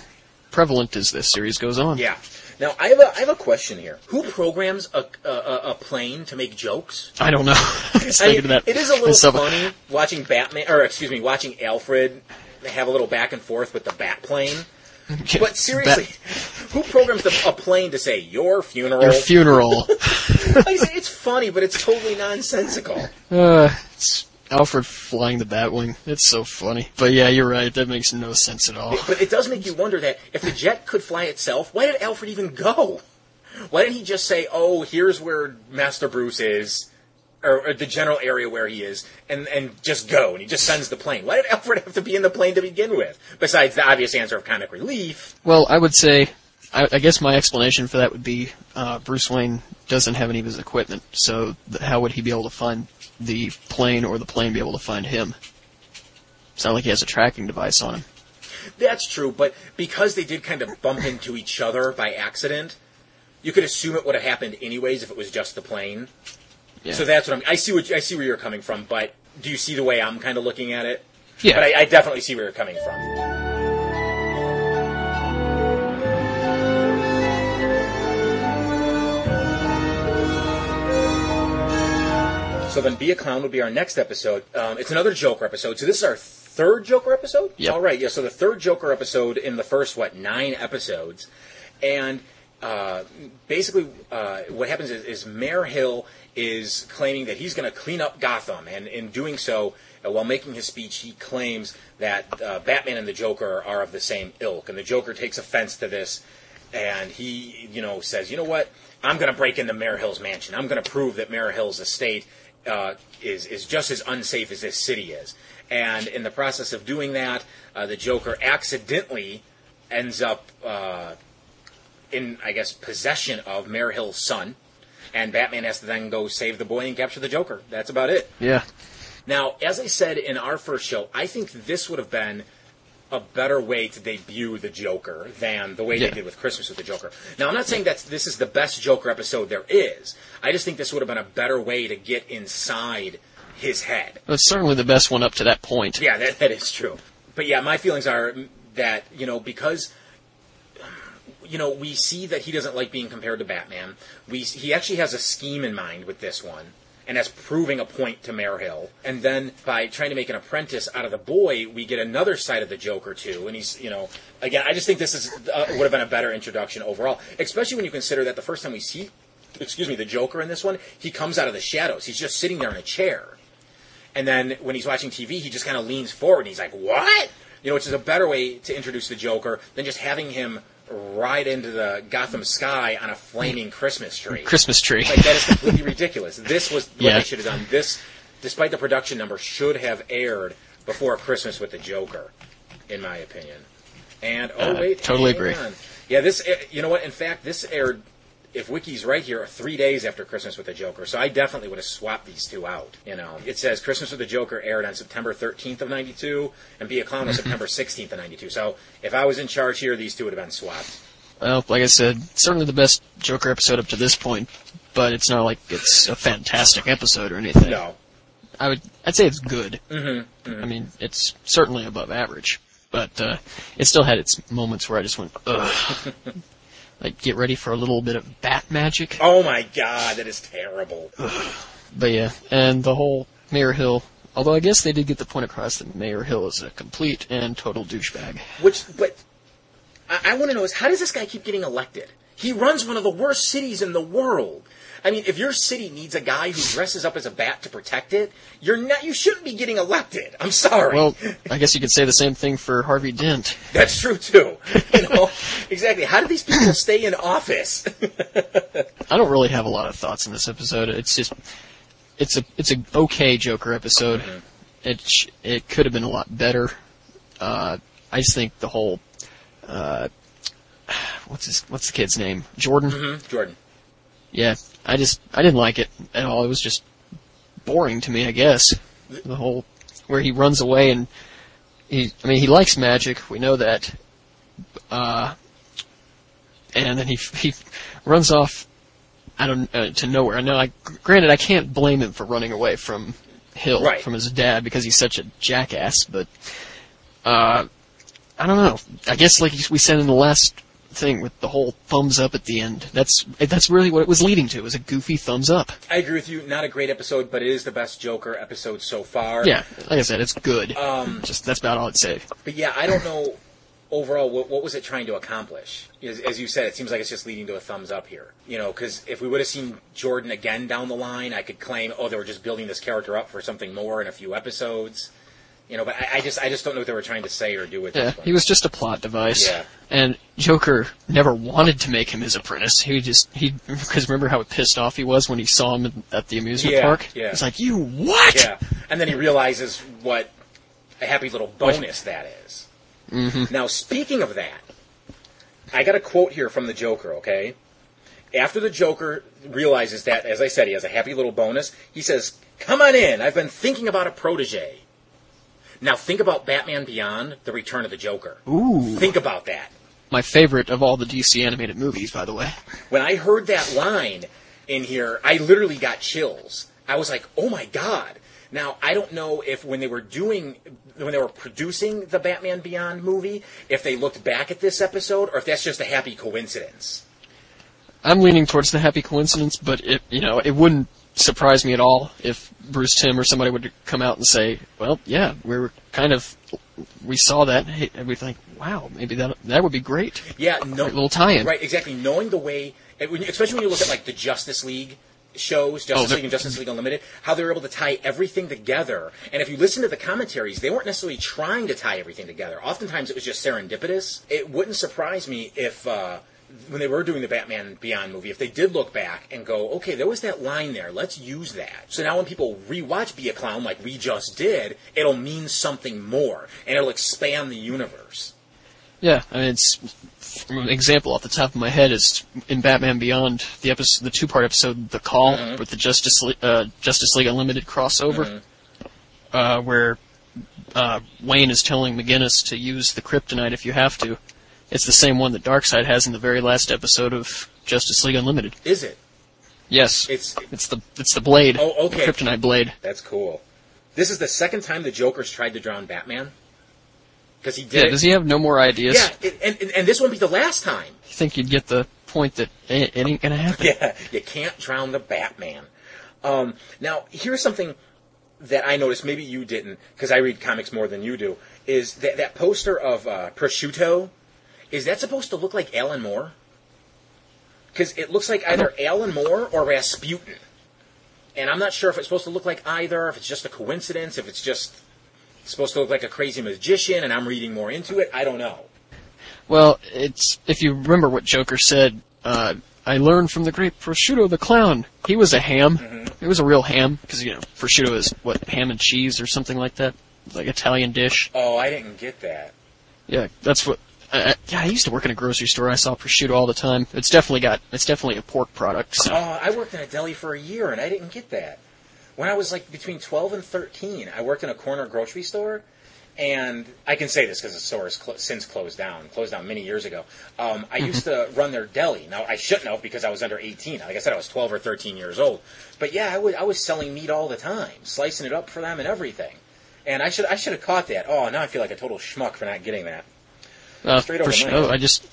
prevalent as this series goes on. Yeah. Now I have a I have a question here. Who programs a a, a plane to make jokes? I don't know. I I mean, that it is a little myself. funny watching Batman, or excuse me, watching Alfred have a little back and forth with the bat plane. But seriously, who programs the, a plane to say your funeral? Your funeral. Like I say, it's funny, but it's totally nonsensical. uh, it's Alfred flying the Batwing. It's so funny. But yeah, you're right. That makes no sense at all. But it does make you wonder that if the jet could fly itself, why did Alfred even go? Why didn't he just say, "Oh, here's where Master Bruce is," or, or the general area where he is, and and just go? And he just sends the plane. Why did Alfred have to be in the plane to begin with? Besides the obvious answer of comic relief. Well, I would say, I, I guess my explanation for that would be uh, Bruce Wayne doesn't have any of his equipment, so th- how would he be able to find the plane or the plane be able to find him? It's not like he has a tracking device on him. That's true, but because they did kind of bump into each other by accident, you could assume it would have happened anyways if it was just the plane. Yeah. So that's what I'm. I see what I see where you're coming from, but do you see the way I'm kind of looking at it? yeah. But I, I definitely see where you're coming from. So then, Be a Clown would be our next episode. Um, it's another Joker episode. So this is our third Joker episode. Yep. All right. Yeah. So the third Joker episode in the first what nine episodes, and uh, basically uh, what happens is, is Mayor Hill is claiming that he's going to clean up Gotham, and in doing so, uh, while making his speech, he claims that uh, Batman and the Joker are of the same ilk, and the Joker takes offense to this, and he, you know, says, you know what, I'm going to break into Mayor Hill's mansion. I'm going to prove that Mayor Hill's estate uh, is is just as unsafe as this city is. And in the process of doing that, uh, the Joker accidentally ends up uh, in, I guess, possession of Mayor Hill's son. And Batman has to then go save the boy and capture the Joker. That's about it. yeah. Now, as I said in our first show, I think this would have been a better way to debut the Joker than the way Yeah. they did with Christmas with the Joker. Now, I'm not saying that this is the best Joker episode there is. I just think this would have been a better way to get inside his head. It's certainly the best one up to that point. Yeah, that, that is true. But yeah, my feelings are that, you know, because you know, we see that he doesn't like being compared to Batman. We he actually has a scheme in mind with this one, and that's proving a point to Mayor Hill. And then by trying to make an apprentice out of the boy, we get another side of the Joker too. And he's, you know, again, I just think this is uh, would have been a better introduction overall, especially when you consider that the first time we see, excuse me, the Joker in this one, he comes out of the shadows. He's just sitting there in a chair. And then when he's watching TV, he just kind of leans forward and he's like, "What?" You know, which is a better way to introduce the Joker than just having him ride into the Gotham sky on a flaming Christmas tree. Christmas tree. Like that is completely ridiculous. This was what Yeah. they should have done. This, despite the production number, should have aired before Christmas with the Joker, in my opinion. And oh Uh, wait, totally agree. on. Yeah, this. eh, You know what? In fact, this aired. If Wiki's right here, are three days after Christmas with the Joker, so I definitely would have swapped these two out. You know, it says Christmas with the Joker aired on September 13th of '92, and Be a Clown was September 16th of '92. So if I was in charge here, these two would have been swapped. Well, like I said, certainly the best Joker episode up to this point, but it's not like it's a fantastic episode or anything. No, I would, I'd say it's good. Mm-hmm, I mean, it's certainly above average, but uh, it still had its moments where I just went, ugh. like, get ready for a little bit of bat magic. Oh my god, that is terrible. But yeah, and the whole Mayor Hill. Although I guess they did get the point across that Mayor Hill is a complete and total douchebag. Which, but I, I want to know is how does this guy keep getting elected? He runs one of the worst cities in the world. I mean, if your city needs a guy who dresses up as a bat to protect it, you're not. You shouldn't be getting elected. I'm sorry. Well, I guess you could say the same thing for Harvey Dent. that's true too. You know exactly. How do these people stay in office? I don't really have a lot of thoughts in this episode. It's just, it's a, it's a okay Joker episode. It, it could have been a lot better. Uh, I just think the whole, uh, what's his what's the kid's name? Jordan. Mhm, Jordan. Yeah, I just I didn't like it at all. It was just boring to me, I guess. The whole where he runs away and he I mean he likes magic, we know that. Uh and then he he runs off I don't uh, to nowhere. Now, I, granted, I can't blame him for running away from Hill Right. from his dad because he's such a jackass. But uh, I don't know. I guess like we said in the last thing with the whole thumbs up at the end. That's that's really what it was leading to. It was a goofy thumbs up. I agree with you. Not a great episode, but it is the best Joker episode so far. Yeah, like I said, it's good. Um, Just that's about all I'd say. But yeah, I don't know overall what, what was it trying to accomplish. As, as you said, it seems like it's just leading to a thumbs up here. You know, because if we would have seen Jordan again down the line, I could claim, oh, they were just building this character up for something more in a few episodes. You know, but I, I just I just don't know what they were trying to say or do with Yeah, he was just a plot device. Yeah. And Joker never wanted to make him his apprentice. He just he because remember how pissed off he was when he saw him at the amusement Yeah, park. yeah. He's like, "You what?" Yeah, and then he realizes what a happy little bonus that is. Mm-hmm. Now, speaking of that, I got a quote here from the Joker. Okay, after the Joker realizes that, as I said, he has a happy little bonus, he says, "Come on in. I've been thinking about a protege." Now, think about Batman Beyond: The Return of the Joker. Ooh, Think about that. my favorite of all the DC animated movies, by the way. When I heard that line in here, I literally got chills. I was like, "Oh my god!" Now I don't know if when they were doing, when they were producing the Batman Beyond movie, if they looked back at this episode or if that's just a happy coincidence. I'm leaning towards the happy coincidence, but it you know it wouldn't surprise me at all if Bruce Timm or somebody would come out and say, "Well, yeah, we were kind of we saw that and we think, wow, maybe that that would be great." Yeah, no, Great little tie-in. Right, exactly. Knowing the way, and when you- especially when you look at like the Justice League shows, Justice Oh, League and Justice League Unlimited, how they were able to tie everything together. And if you listen to the commentaries, they weren't necessarily trying to tie everything together. Oftentimes, it was just serendipitous. It wouldn't surprise me if. Uh, when they were doing the Batman Beyond movie, if they did look back and go, okay, there was that line there, let's use that. So now when people rewatch Be a Clown like we just did, it'll mean something more, and it'll expand the universe. Yeah, I mean, it's an example off the top of my head is in Batman Beyond, the episode, the two-part episode, The Call, Mhm. with the Justice Le- uh, Justice League Unlimited crossover, Mhm. uh, where uh, Wayne is telling McGinnis to use the kryptonite if you have to. It's the same one that Darkseid has in the very last episode of Justice League Unlimited. Is it? Yes, It's it's the it's the blade, Oh, okay. the kryptonite blade. That's cool. This is the second time the Joker's tried to drown Batman. Because he did. Yeah, does he have no more ideas? Yeah, and, and and this won't be the last time. You think you'd get the point that it, it ain't gonna happen? Yeah, you can't drown the Batman. Um, now, here's something that I noticed. Maybe you didn't, because I read comics more than you do. Is that that poster of uh, prosciutto? Is that supposed to look like Alan Moore? Because it looks like either Alan Moore or Rasputin, and I'm not sure if it's supposed to look like either. If it's just a coincidence, if it's just supposed to look like a crazy magician, and I'm reading more into it. I don't know. Well, it's if you remember what Joker said. Uh, I learned from the great prosciutto the clown. He was a ham. Mm-hmm. He was a real ham because you know prosciutto is what ham and cheese or something like that, like Italian dish. Oh, I didn't get that. Yeah, that's what. I, yeah, I used to work in a grocery store. I saw prosciutto all the time. It's definitely got. It's definitely a pork product. So. Oh, I worked in a deli for a year and I didn't get that. When I was like between 12 and 13, I worked in a corner grocery store. And I can say this because the store has clo- since closed down, closed down many years ago. Um, I used to run their deli. Now, I shouldn't have because I was under 18. Like I said, I was 12 or 13 years old. But yeah, I was, I was selling meat all the time, slicing it up for them and everything. And I should, I should have caught that. Oh, now I feel like a total schmuck for not getting that. Uh, Straight over prosci- my oh, head. I just.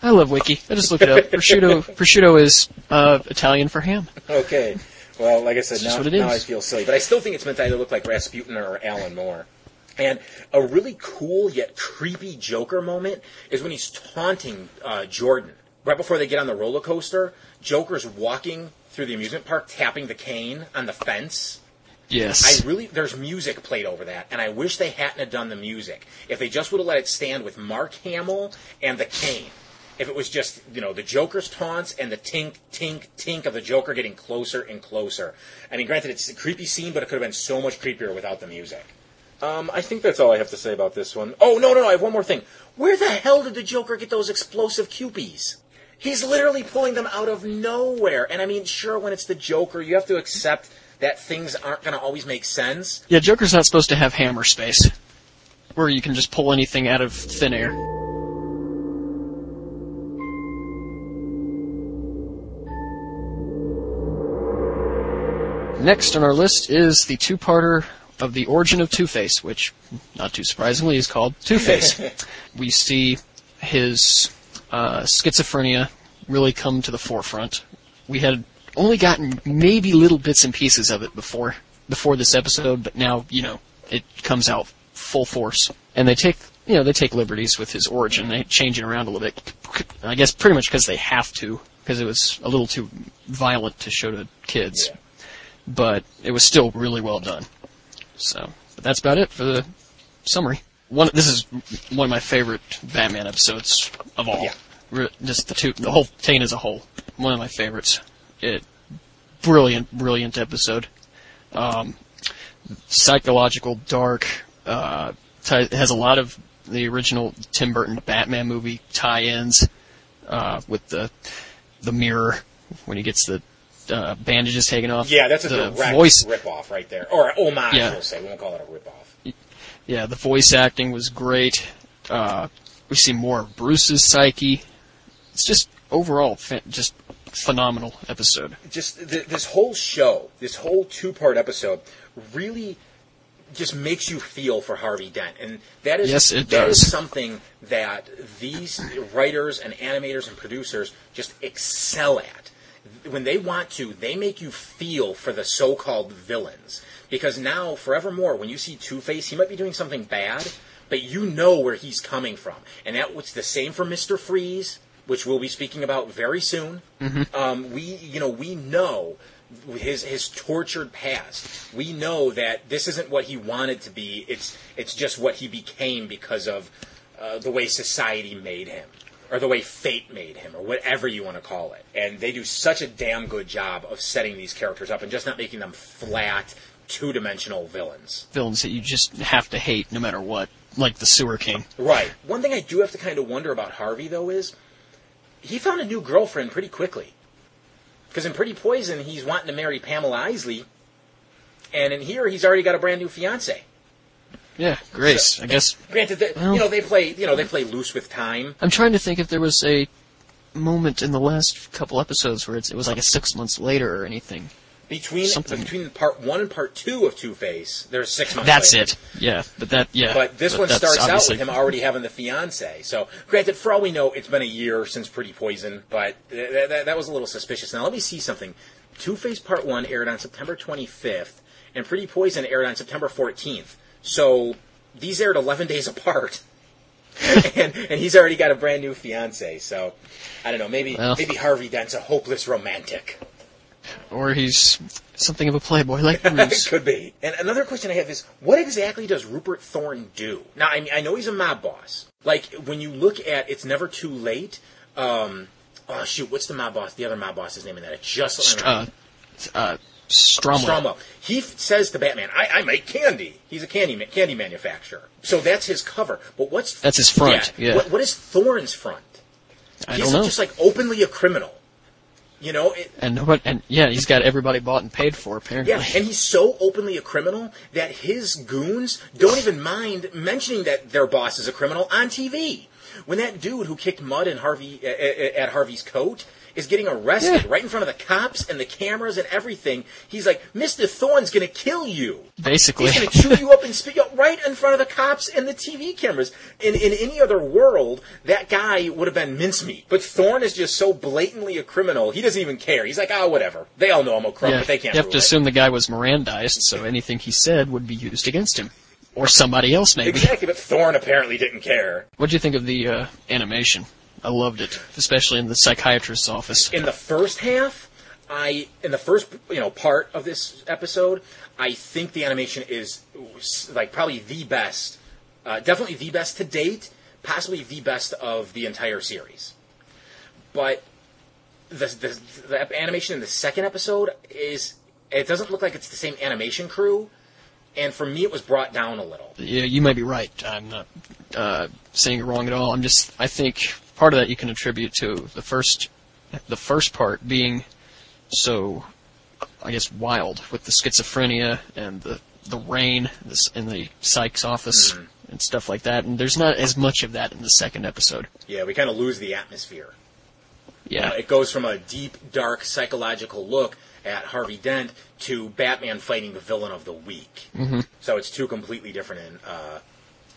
I love Wiki. I just looked it up. prosciutto. Prosciutto is uh, Italian for ham. Okay. Well, like I said, now, now I feel silly. But I still think it's meant to either look like Rasputin or Alan Moore. And a really cool yet creepy Joker moment is when he's taunting uh, Jordan. Right before they get on the roller coaster, Joker's walking through the amusement park tapping the cane on the fence. Yes. I really there's music played over that, and I wish they hadn't have done the music. If they just would have let it stand with Mark Hamill and the cane. If it was just, you know, the Joker's taunts and the tink, tink, tink of the Joker getting closer and closer. I mean, granted, it's a creepy scene, but it could have been so much creepier without the music. Um, I think that's all I have to say about this one. Oh no, no, no! I have one more thing. Where the hell did the Joker get those explosive cupies? He's literally pulling them out of nowhere. And I mean, sure, when it's the Joker, you have to accept that things aren't going to always make sense. Yeah, Joker's not supposed to have hammer space, where you can just pull anything out of thin air. Next on our list is the two-parter of the origin of Two-Face, which, not too surprisingly, is called Two-Face. we see his uh, schizophrenia really come to the forefront. We had only gotten maybe little bits and pieces of it before before this episode, but now you know it comes out full force, and they take you know they take liberties with his origin. They change it around a little bit. I guess pretty much because they have to, because it was a little too violent to show to kids. Yeah. But it was still really well done. So, but that's about it for the summary. One, this is one of my favorite Batman episodes of all. Yeah. Just the two, the whole Tane as a whole. One of my favorites. It, brilliant, brilliant episode. Um, psychological, dark, uh, has a lot of the original Tim Burton Batman movie tie-ins, uh, with the, the mirror when he gets the, uh, bandages taken off. Yeah, that's a the direct voice, rip-off right there. Or homage, Yeah. we'll say. We won't call it a rip-off. Yeah, the voice acting was great. Uh, we see more of Bruce's psyche. It's just overall just phenomenal episode. just th- this whole show, this whole two-part episode, really just makes you feel for Harvey Dent, and that is Yes, it that is does. something that these writers and animators and producers just excel at. When they want to, they make you feel for the so-called villains. Because now, forevermore, when you see Two Face, he might be doing something bad, but you know where he's coming from, and that was the same for Mister Freeze, which we'll be speaking about very soon. Um, we, you know, we know his his tortured past. We know that this isn't what he wanted to be. It's it's just what he became because of uh, the way society made him, or the way fate made him, or whatever you want to call it. And they do such a damn good job of setting these characters up and just not making them flat, two dimensional villains. Villains that you just have to hate no matter what, like the Sewer King. Right. One thing I do have to kind of wonder about Harvey, though, is he found a new girlfriend pretty quickly. Because in Pretty Poison, he's wanting to marry Pamela Isley, and in here, he's already got a brand new fiance. Yeah, Grace. I guess Granted, that Well- you know they play, you know they play loose with time. I'm trying to think if there was a moment in the last couple episodes where it's, it was like a six months later or anything. Between Something. between part one and part two of Two Face, there's six months. That's later. it. Yeah, but that yeah. But this one that's starts out with him already having the fiance. So, granted, for all we know, it's been a year since Pretty Poison, but th- th- th- that was a little suspicious. Now, let me see something. Two Face Part 1 aired on September 25th, and Pretty Poison aired on September 14th. So, these aired 11 days apart. and, and he's already got a brand new fiance. So, I don't know. Maybe Well. maybe Harvey Dent's a hopeless romantic. Or he's something of a playboy like Bruce. Could be. And another question I have is, what exactly does Rupert Thorne do? Now, I mean, I know he's a mob boss. Like when you look at "It's Never Too Late," um, oh shoot, what's the mob boss? The other mob boss's name in that? It just St- uh, uh, Stromwell. Stromwell. He f- says to Batman, I, "I make candy." He's a candy ma- candy manufacturer. So that's his cover. But what's That's his front, yeah. What, what is Thorne's front? I He's don't know. just like openly a criminal. You know, it, and nobody, And yeah, he's got everybody bought and paid for apparently. Yeah, and he's so openly a criminal that his goons don't even mind mentioning that their boss is a criminal on TV. When that dude who kicked mud in Harvey at Harvey's coat is getting arrested Yeah. right in front of the cops and the cameras and everything, he's like, "Mr. Thorne's gonna kill you. Basically. He's gonna chew you up and spit you out right in front of the cops and the TV cameras." In in any other world, that guy would have been mincemeat, but Thorne is just so blatantly a criminal. He doesn't even care. He's like, "Ah, whatever. They all know I'm a crook, yeah, but they can't." you have to it." assume the guy was Mirandized, so anything he said would be used against him. Or somebody else, maybe. Exactly, but Thorne apparently didn't care. What do you think of the uh, animation? I loved it, especially in the psychiatrist's office. In the first half, I in the first you know part of this episode, I think the animation is like probably the best, uh, definitely the best to date, possibly the best of the entire series. But the, the the animation in the second episode is it doesn't look like it's the same animation crew. and for me, it was brought down a little. Yeah, you might be right. I'm not uh, saying you're wrong at all. I'm just, I think part of that you can attribute to the first, the first part being so, I guess, wild with the schizophrenia and the the rain this, in the psych's office and stuff like that. And there's not as much of that in the second episode. Yeah, we kind of lose the atmosphere. Yeah, Uh, it goes from a deep, dark, psychological look at Harvey Dent to Batman fighting the villain of the week. Mm-hmm. So it's two completely different in, uh,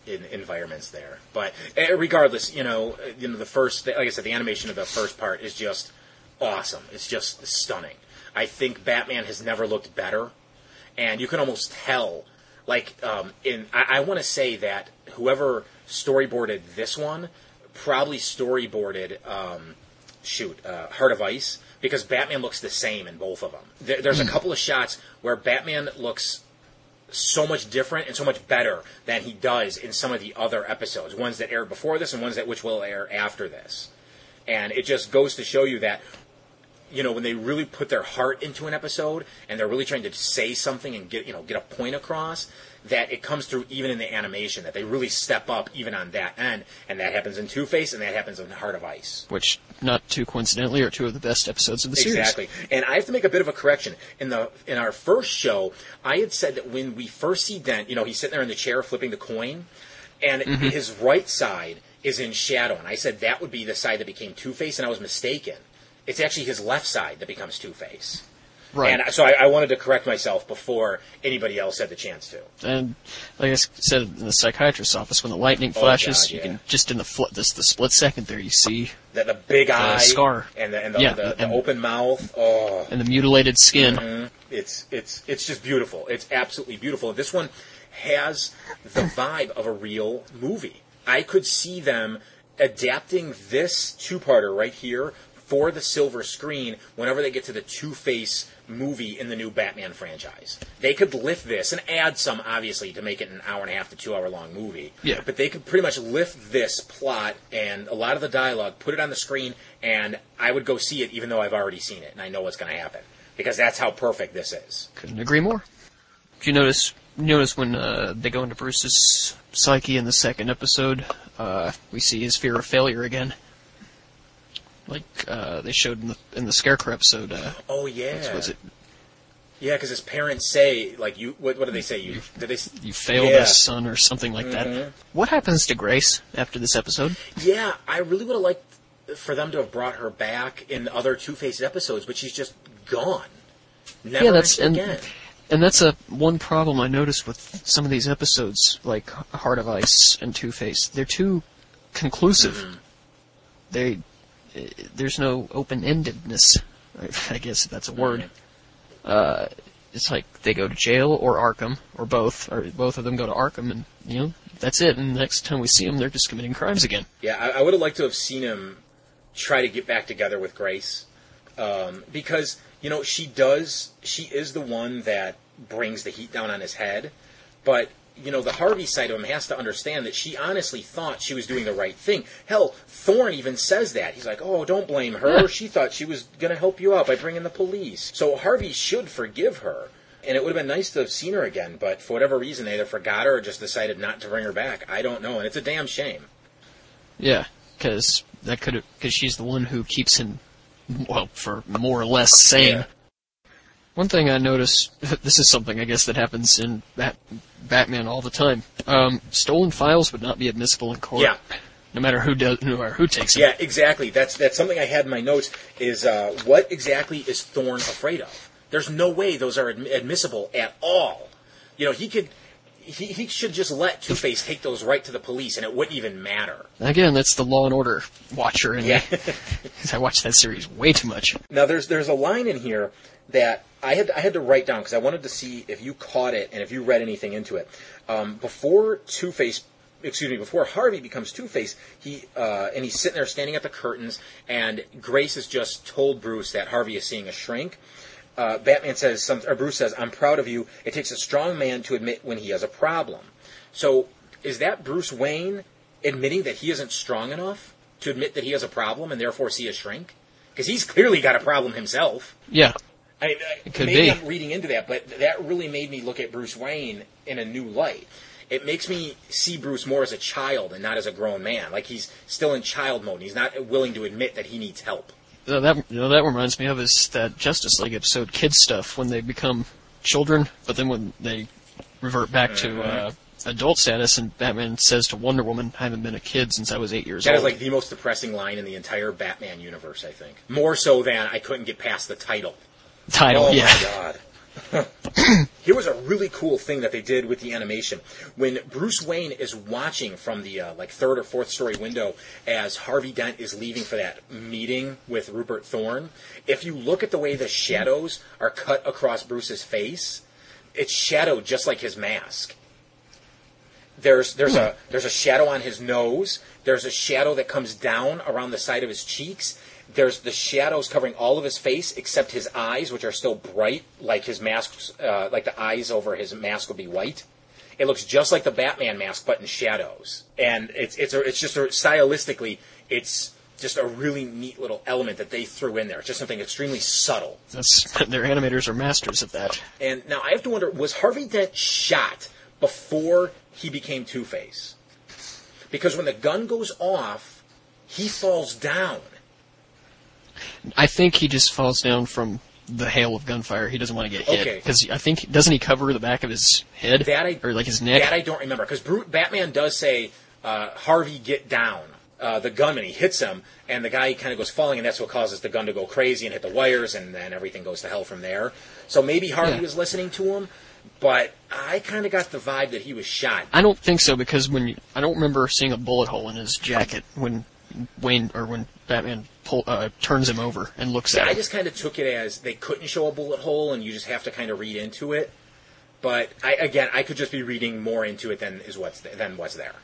in environments there. But uh, regardless, you know, you know, the first, like I said, the animation of the first part is just awesome. It's just stunning. I think Batman has never looked better, and you can almost tell. Like, um, in I, I want to say that whoever storyboarded this one probably storyboarded. Um, shoot, uh, Heart of Ice, because Batman looks the same in both of them. There, there's a couple of shots where Batman looks so much different and so much better than he does in some of the other episodes, ones that aired before this and ones that which will air after this. And it just goes to show you that you know when they really put their heart into an episode and they're really trying to say something and get you know get a point across that it comes through even in the animation that they really step up even on that end and that happens in Two Face and that happens in Heart of Ice. which not too coincidentally are two of the best episodes of the series. Exactly. And I have to make a bit of a correction. In the in our first show, I had said that when we first see Dent, you know, he's sitting there in the chair flipping the coin, and Mm-hmm. his right side is in shadow. And I said that would be the side that became Two Face, and I was mistaken. It's actually his left side that becomes Two Face. Right. And so I, I wanted to correct myself before anybody else had the chance to. And like I said in the psychiatrist's office, when the lightning Oh, flashes, God, you yeah. can just in the fl- this the split second there, you see The, the big eye, scar. and the, and the, Yeah, the, the and- open mouth. Oh, and the mutilated skin. Mm-hmm. It's it's it's just beautiful. It's absolutely beautiful. This one has the vibe of a real movie. I could see them adapting this two-parter right here for the silver screen whenever they get to the Two-Face movie in the new Batman franchise. They could lift this and add some obviously to make it an hour and a half to 2 hour long movie. Yeah. But they could pretty much lift this plot and a lot of the dialogue, put it on the screen and I would go see it even though I've already seen it and I know what's going to happen because that's how perfect this is. Couldn't agree more. Did you notice? Notice when uh, they go into Bruce's psyche in the second episode, uh, we see his fear of failure again. Like uh, they showed in the in the Scarecrow episode. Uh, Oh yeah. was it Yeah, because his parents say like you. What, what do they say? You did they? you failed Yeah. us, son, or something like that? Mhm. What happens to Grace after this episode? Yeah, I really would have liked for them to have brought her back in other Two Face episodes, but she's just gone. Never Yeah, that's- and- again. And that's a one problem I noticed with some of these episodes, like Heart of Ice and Two Face. They're too conclusive. Mm-hmm. They there's no open endedness. I guess that's a word. Uh, it's like they go to jail or Arkham or both, or both of them go to Arkham, and you know that's it. And the next time we see them, they're just committing crimes again. Yeah, I, I would have liked to have seen him try to get back together with Grace, um, because you know she does. She is the one that brings the heat down on his head, but you know the Harvey side of him has to understand that she honestly thought she was doing the right thing. Hell, Thorne even says that. He's like, "Oh, don't blame her. She thought she was going to help you out by bringing the police." So Harvey should forgive her. And it would have been nice to have seen her again, but for whatever reason, they either forgot her or just decided not to bring her back. I don't know, and it's a damn shame. Yeah, because that could because she's the one who keeps him, well, for more or less sane. Yeah. One thing I noticed, this is something I guess that happens in Bat- Batman all the time. Um, stolen files would not be admissible in court. Yeah. No matter who does, no matter who takes them. Yeah, exactly. That's that's something I had in my notes. Is uh, what exactly is Thorne afraid of? There's no way those are admi- admissible at all. You know, he could. He, he should just let Two Face take those right to the police, and it wouldn't even matter. Again, that's the Law and Order watcher in Yeah. me. I watch that series way too much. Now there's there's a line in here that I had I had to write down because I wanted to see if you caught it and if you read anything into it. Um, before Two Face, excuse me, before Harvey becomes Two Face, he uh, and he's sitting there standing at the curtains, and Grace has just told Bruce that Harvey is seeing a shrink. Uh, Batman says, some, or Bruce says, "I'm proud of you. It takes a strong man to admit when he has a problem." So is that Bruce Wayne admitting that he isn't strong enough to admit that he has a problem and therefore see a shrink? Because he's clearly got a problem himself. Yeah. I mean, maybe be. I'm reading into that, but that really made me look at Bruce Wayne in a new light. It makes me see Bruce more as a child and not as a grown man. Like he's still in child mode. And he's not willing to admit that he needs help. Uh, that you know, that reminds me of is that Justice League episode, Kid Stuff, when they become children, but then when they revert back to Mm-hmm. uh, adult status, and Batman says to Wonder Woman, "I haven't been a kid since I was eight years That old." That is like the most depressing line in the entire Batman universe, I think. More so than I couldn't get past the title. Title. Oh yeah, my god. Here was a really cool thing that they did with the animation. When Bruce Wayne is watching from the uh, like third or fourth story window as Harvey Dent is leaving for that meeting with Rupert Thorne, if you look at the way the shadows are cut across Bruce's face, it's shadowed just like his mask. There's there's a there's a shadow on his nose. There's a shadow that comes down around the side of his cheeks. There's the shadows covering all of his face except his eyes, which are still bright, like his mask, uh, like the eyes over his mask would be white. It looks just like the Batman mask, but in shadows. And it's it's a, it's just a, stylistically, it's just a really neat little element that they threw in there. It's just something extremely subtle. that's their animators are masters of that. And now I have to wonder: was Harvey Dent shot before he became Two Face? Because when the gun goes off, he falls down. I think he just falls down from the hail of gunfire. He doesn't want to get hit Okay. because I think doesn't he cover the back of his head That I or like his neck? That I don't remember because Batman does say, uh, "Harvey, get down." Uh, the gunman he hits him, and the guy kind of goes falling, and that's what causes the gun to go crazy and hit the wires, and then everything goes to hell from there. So maybe Harvey Yeah. was listening to him, but I kind of got the vibe that he was shot. I don't think so because when you, I don't remember seeing a bullet hole in his jacket when Wayne or when Batman pull, uh, turns him over and looks at I him. just kind of took it as they couldn't show a bullet hole, and you just have to kind of read into it. But I, again, I could just be reading more into it than is what's th- than what's there.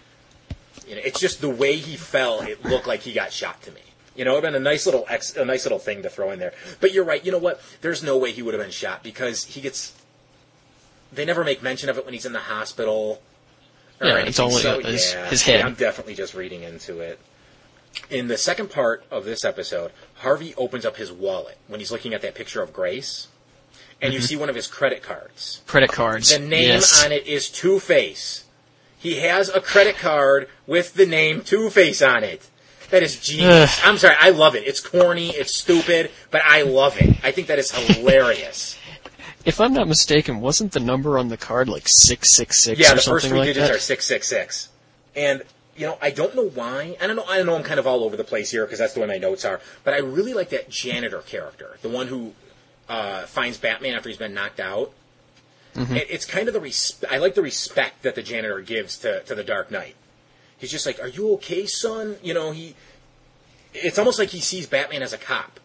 You know, it's just the way he fell. It looked like he got shot to me. You know, it'd been a nice little ex, a nice little thing to throw in there. But you're right. You know what? There's no way he would have been shot because he gets. They never make mention of it when he's in the hospital. or Yeah, anything. it's only So, his- yeah, his head. yeah, I'm definitely just reading into it. In the second part of this episode, Harvey opens up his wallet when he's looking at that picture of Grace, and you mm-hmm. see one of his credit cards. Credit cards. The name yes. on it is Two Face. He has a credit card with the name Two Face on it. That is genius. I'm sorry, I love it. It's corny, it's stupid, but I love it. I think that is hilarious. If I'm not mistaken, wasn't the number on the card like six six six yeah, the first three like digits that? are six six six. And you know, I don't know why. I don't know. I know I'm kind of all over the place here because that's the way my notes are. But I really like that janitor character, the one who uh, finds Batman after he's been knocked out. Mm-hmm. It, it's kind of the res- I like the respect that the janitor gives to to the Dark Knight. He's just like, "Are you okay, son?" You know, he. It's almost like he sees Batman as a cop.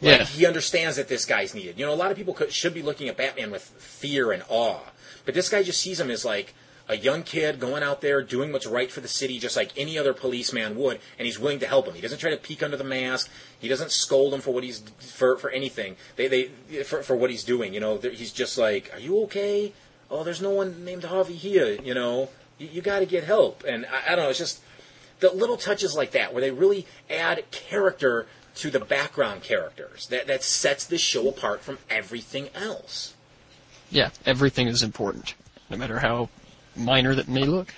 Like yeah. he understands that this guy's needed. You know, a lot of people could, should be looking at Batman with fear and awe, but this guy just sees him as like a young kid going out there doing what's right for the city, just like any other policeman would, and he's willing to help him. He doesn't try to peek under the mask. He doesn't scold him for what he's for for anything. They they for for what he's doing. You know, he's just like, "Are you okay? Oh, there's no one named Harvey here. You know, you, you got to get help." And I, I don't know. It's just the little touches like that where they really add character to the background characters that that sets this show apart from everything else. Yeah, everything is important, no matter how minor that may look.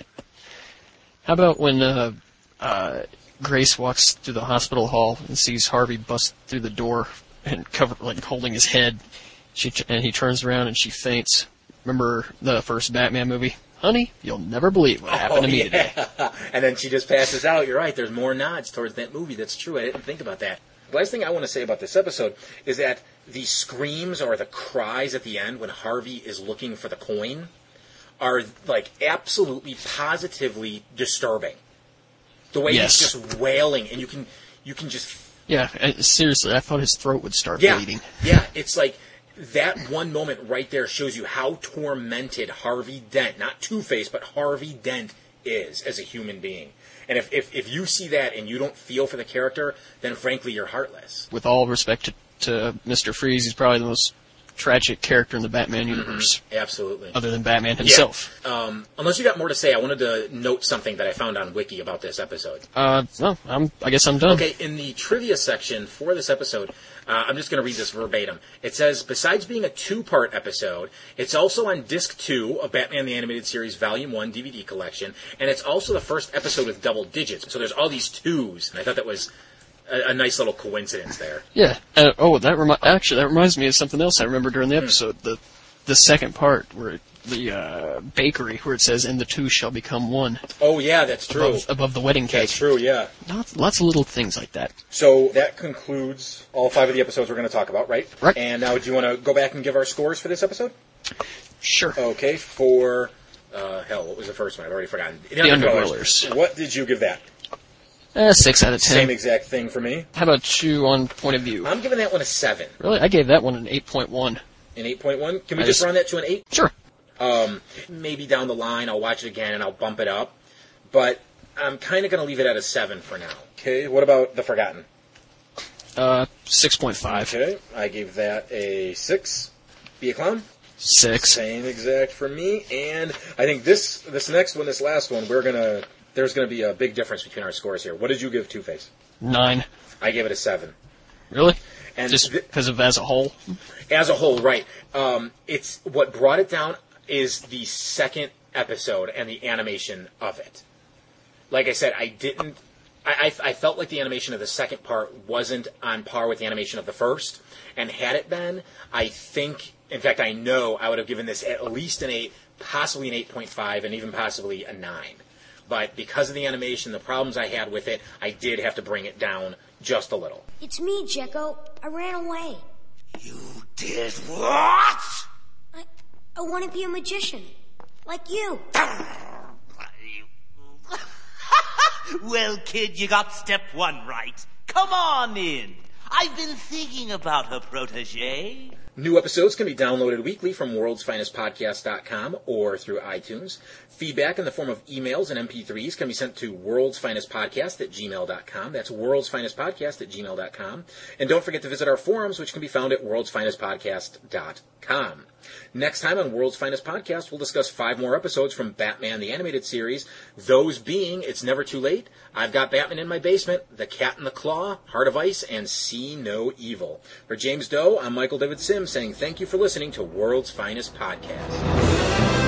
How about when uh, uh, Grace walks through the hospital hall and sees Harvey bust through the door and cover like holding his head, she and he turns around and she faints. Remember the first Batman movie? Honey, you'll never believe what happened to me today. and then she just passes out. You're right. There's more nods towards that movie. That's true. I didn't think about that. The last thing I want to say about this episode is that the screams or the cries at the end when Harvey is looking for the coin are like absolutely positively disturbing. The way Yes. he's just wailing and you can you can just Yeah, uh, seriously, I thought his throat would start yeah, bleeding. Yeah, it's like that one moment right there shows you how tormented Harvey Dent, not Two Face, but Harvey Dent is as a human being. And if, if, if you see that and you don't feel for the character, then frankly you're heartless. With all respect to, to Mr. Freeze, he's probably the most tragic character in the Batman universe, Absolutely. other than Batman himself. Um, unless you got more to say, I wanted to note something that I found on Wiki about this episode. Uh, no, I'm, I guess I'm done. Okay, in the trivia section for this episode, uh, I'm just going to read this verbatim. It says, besides being a two-part episode, it's also on disc two of Batman the Animated Series Volume One DVD collection, and it's also the first episode with double digits. So there's all these twos, and I thought that was a, a nice little coincidence there. Yeah. Uh, oh, that remi- actually that reminds me of something else I remember during the episode. The the second part where it, the uh, bakery where it says, "And the two shall become one" Oh yeah, that's true. above, above the wedding cake. That's true. Yeah. Lots, lots of little things like that. So that concludes all five of the episodes we're going to talk about, right? Right. And now, do you want to go back and give our scores for this episode? Sure. Okay, for uh, hell, what was the first one? I've already forgotten. The, Underdwellers. What did you give that? Uh, six out of ten. Same exact thing for me. How about you on point of view? I'm giving that one a seven, Really, I gave that one an eight point one. an eight point one. Can we I just just- run that to an eight? Sure. Um, maybe down the line I'll watch it again and I'll bump it up, but I'm kind of going to leave it at a seven for now. Okay. What about the Forgotten? Uh, six point five. Okay, I gave that a six. Be a clown. Six. Same exact for me, and I think this this next one, this last one, we're gonna there's gonna be a big difference between our scores here. What did you give Two Face? Nine. I gave it a seven. Really? And Just th- because of as a whole? as a whole, right? Um, it's what brought it down is the second episode and the animation of it. Like I said, I didn't. I, I, I felt like the animation of the second part wasn't on par with the animation of the first, and had it been, I think, in fact, I know I would have given this at least an eight, possibly an eight point five, and even possibly a nine. But because of the animation, the problems I had with it, I did have to bring it down just a little. It's me, Jekko. I ran away. You did what? I, I want to be a magician. Like you. well, kid, you got step one right. Come on in. I've been thinking about her protege. New episodes can be downloaded weekly from worldsfinestpodcast.com or through iTunes. Feedback in the form of emails and MP3s can be sent to worldsfinestpodcast at gmail.com. That's worldsfinestpodcast at gmail.com. And don't forget to visit our forums, which can be found at worldsfinestpodcast.com. Next time on World's Finest Podcast, we'll discuss five more episodes from Batman the Animated Series. Those being It's Never Too Late, I've Got Batman in My Basement, The Cat and the Claw, Heart of Ice, and See No Evil. For James Doe, I'm Michael David Sims saying thank you for listening to World's Finest Podcast.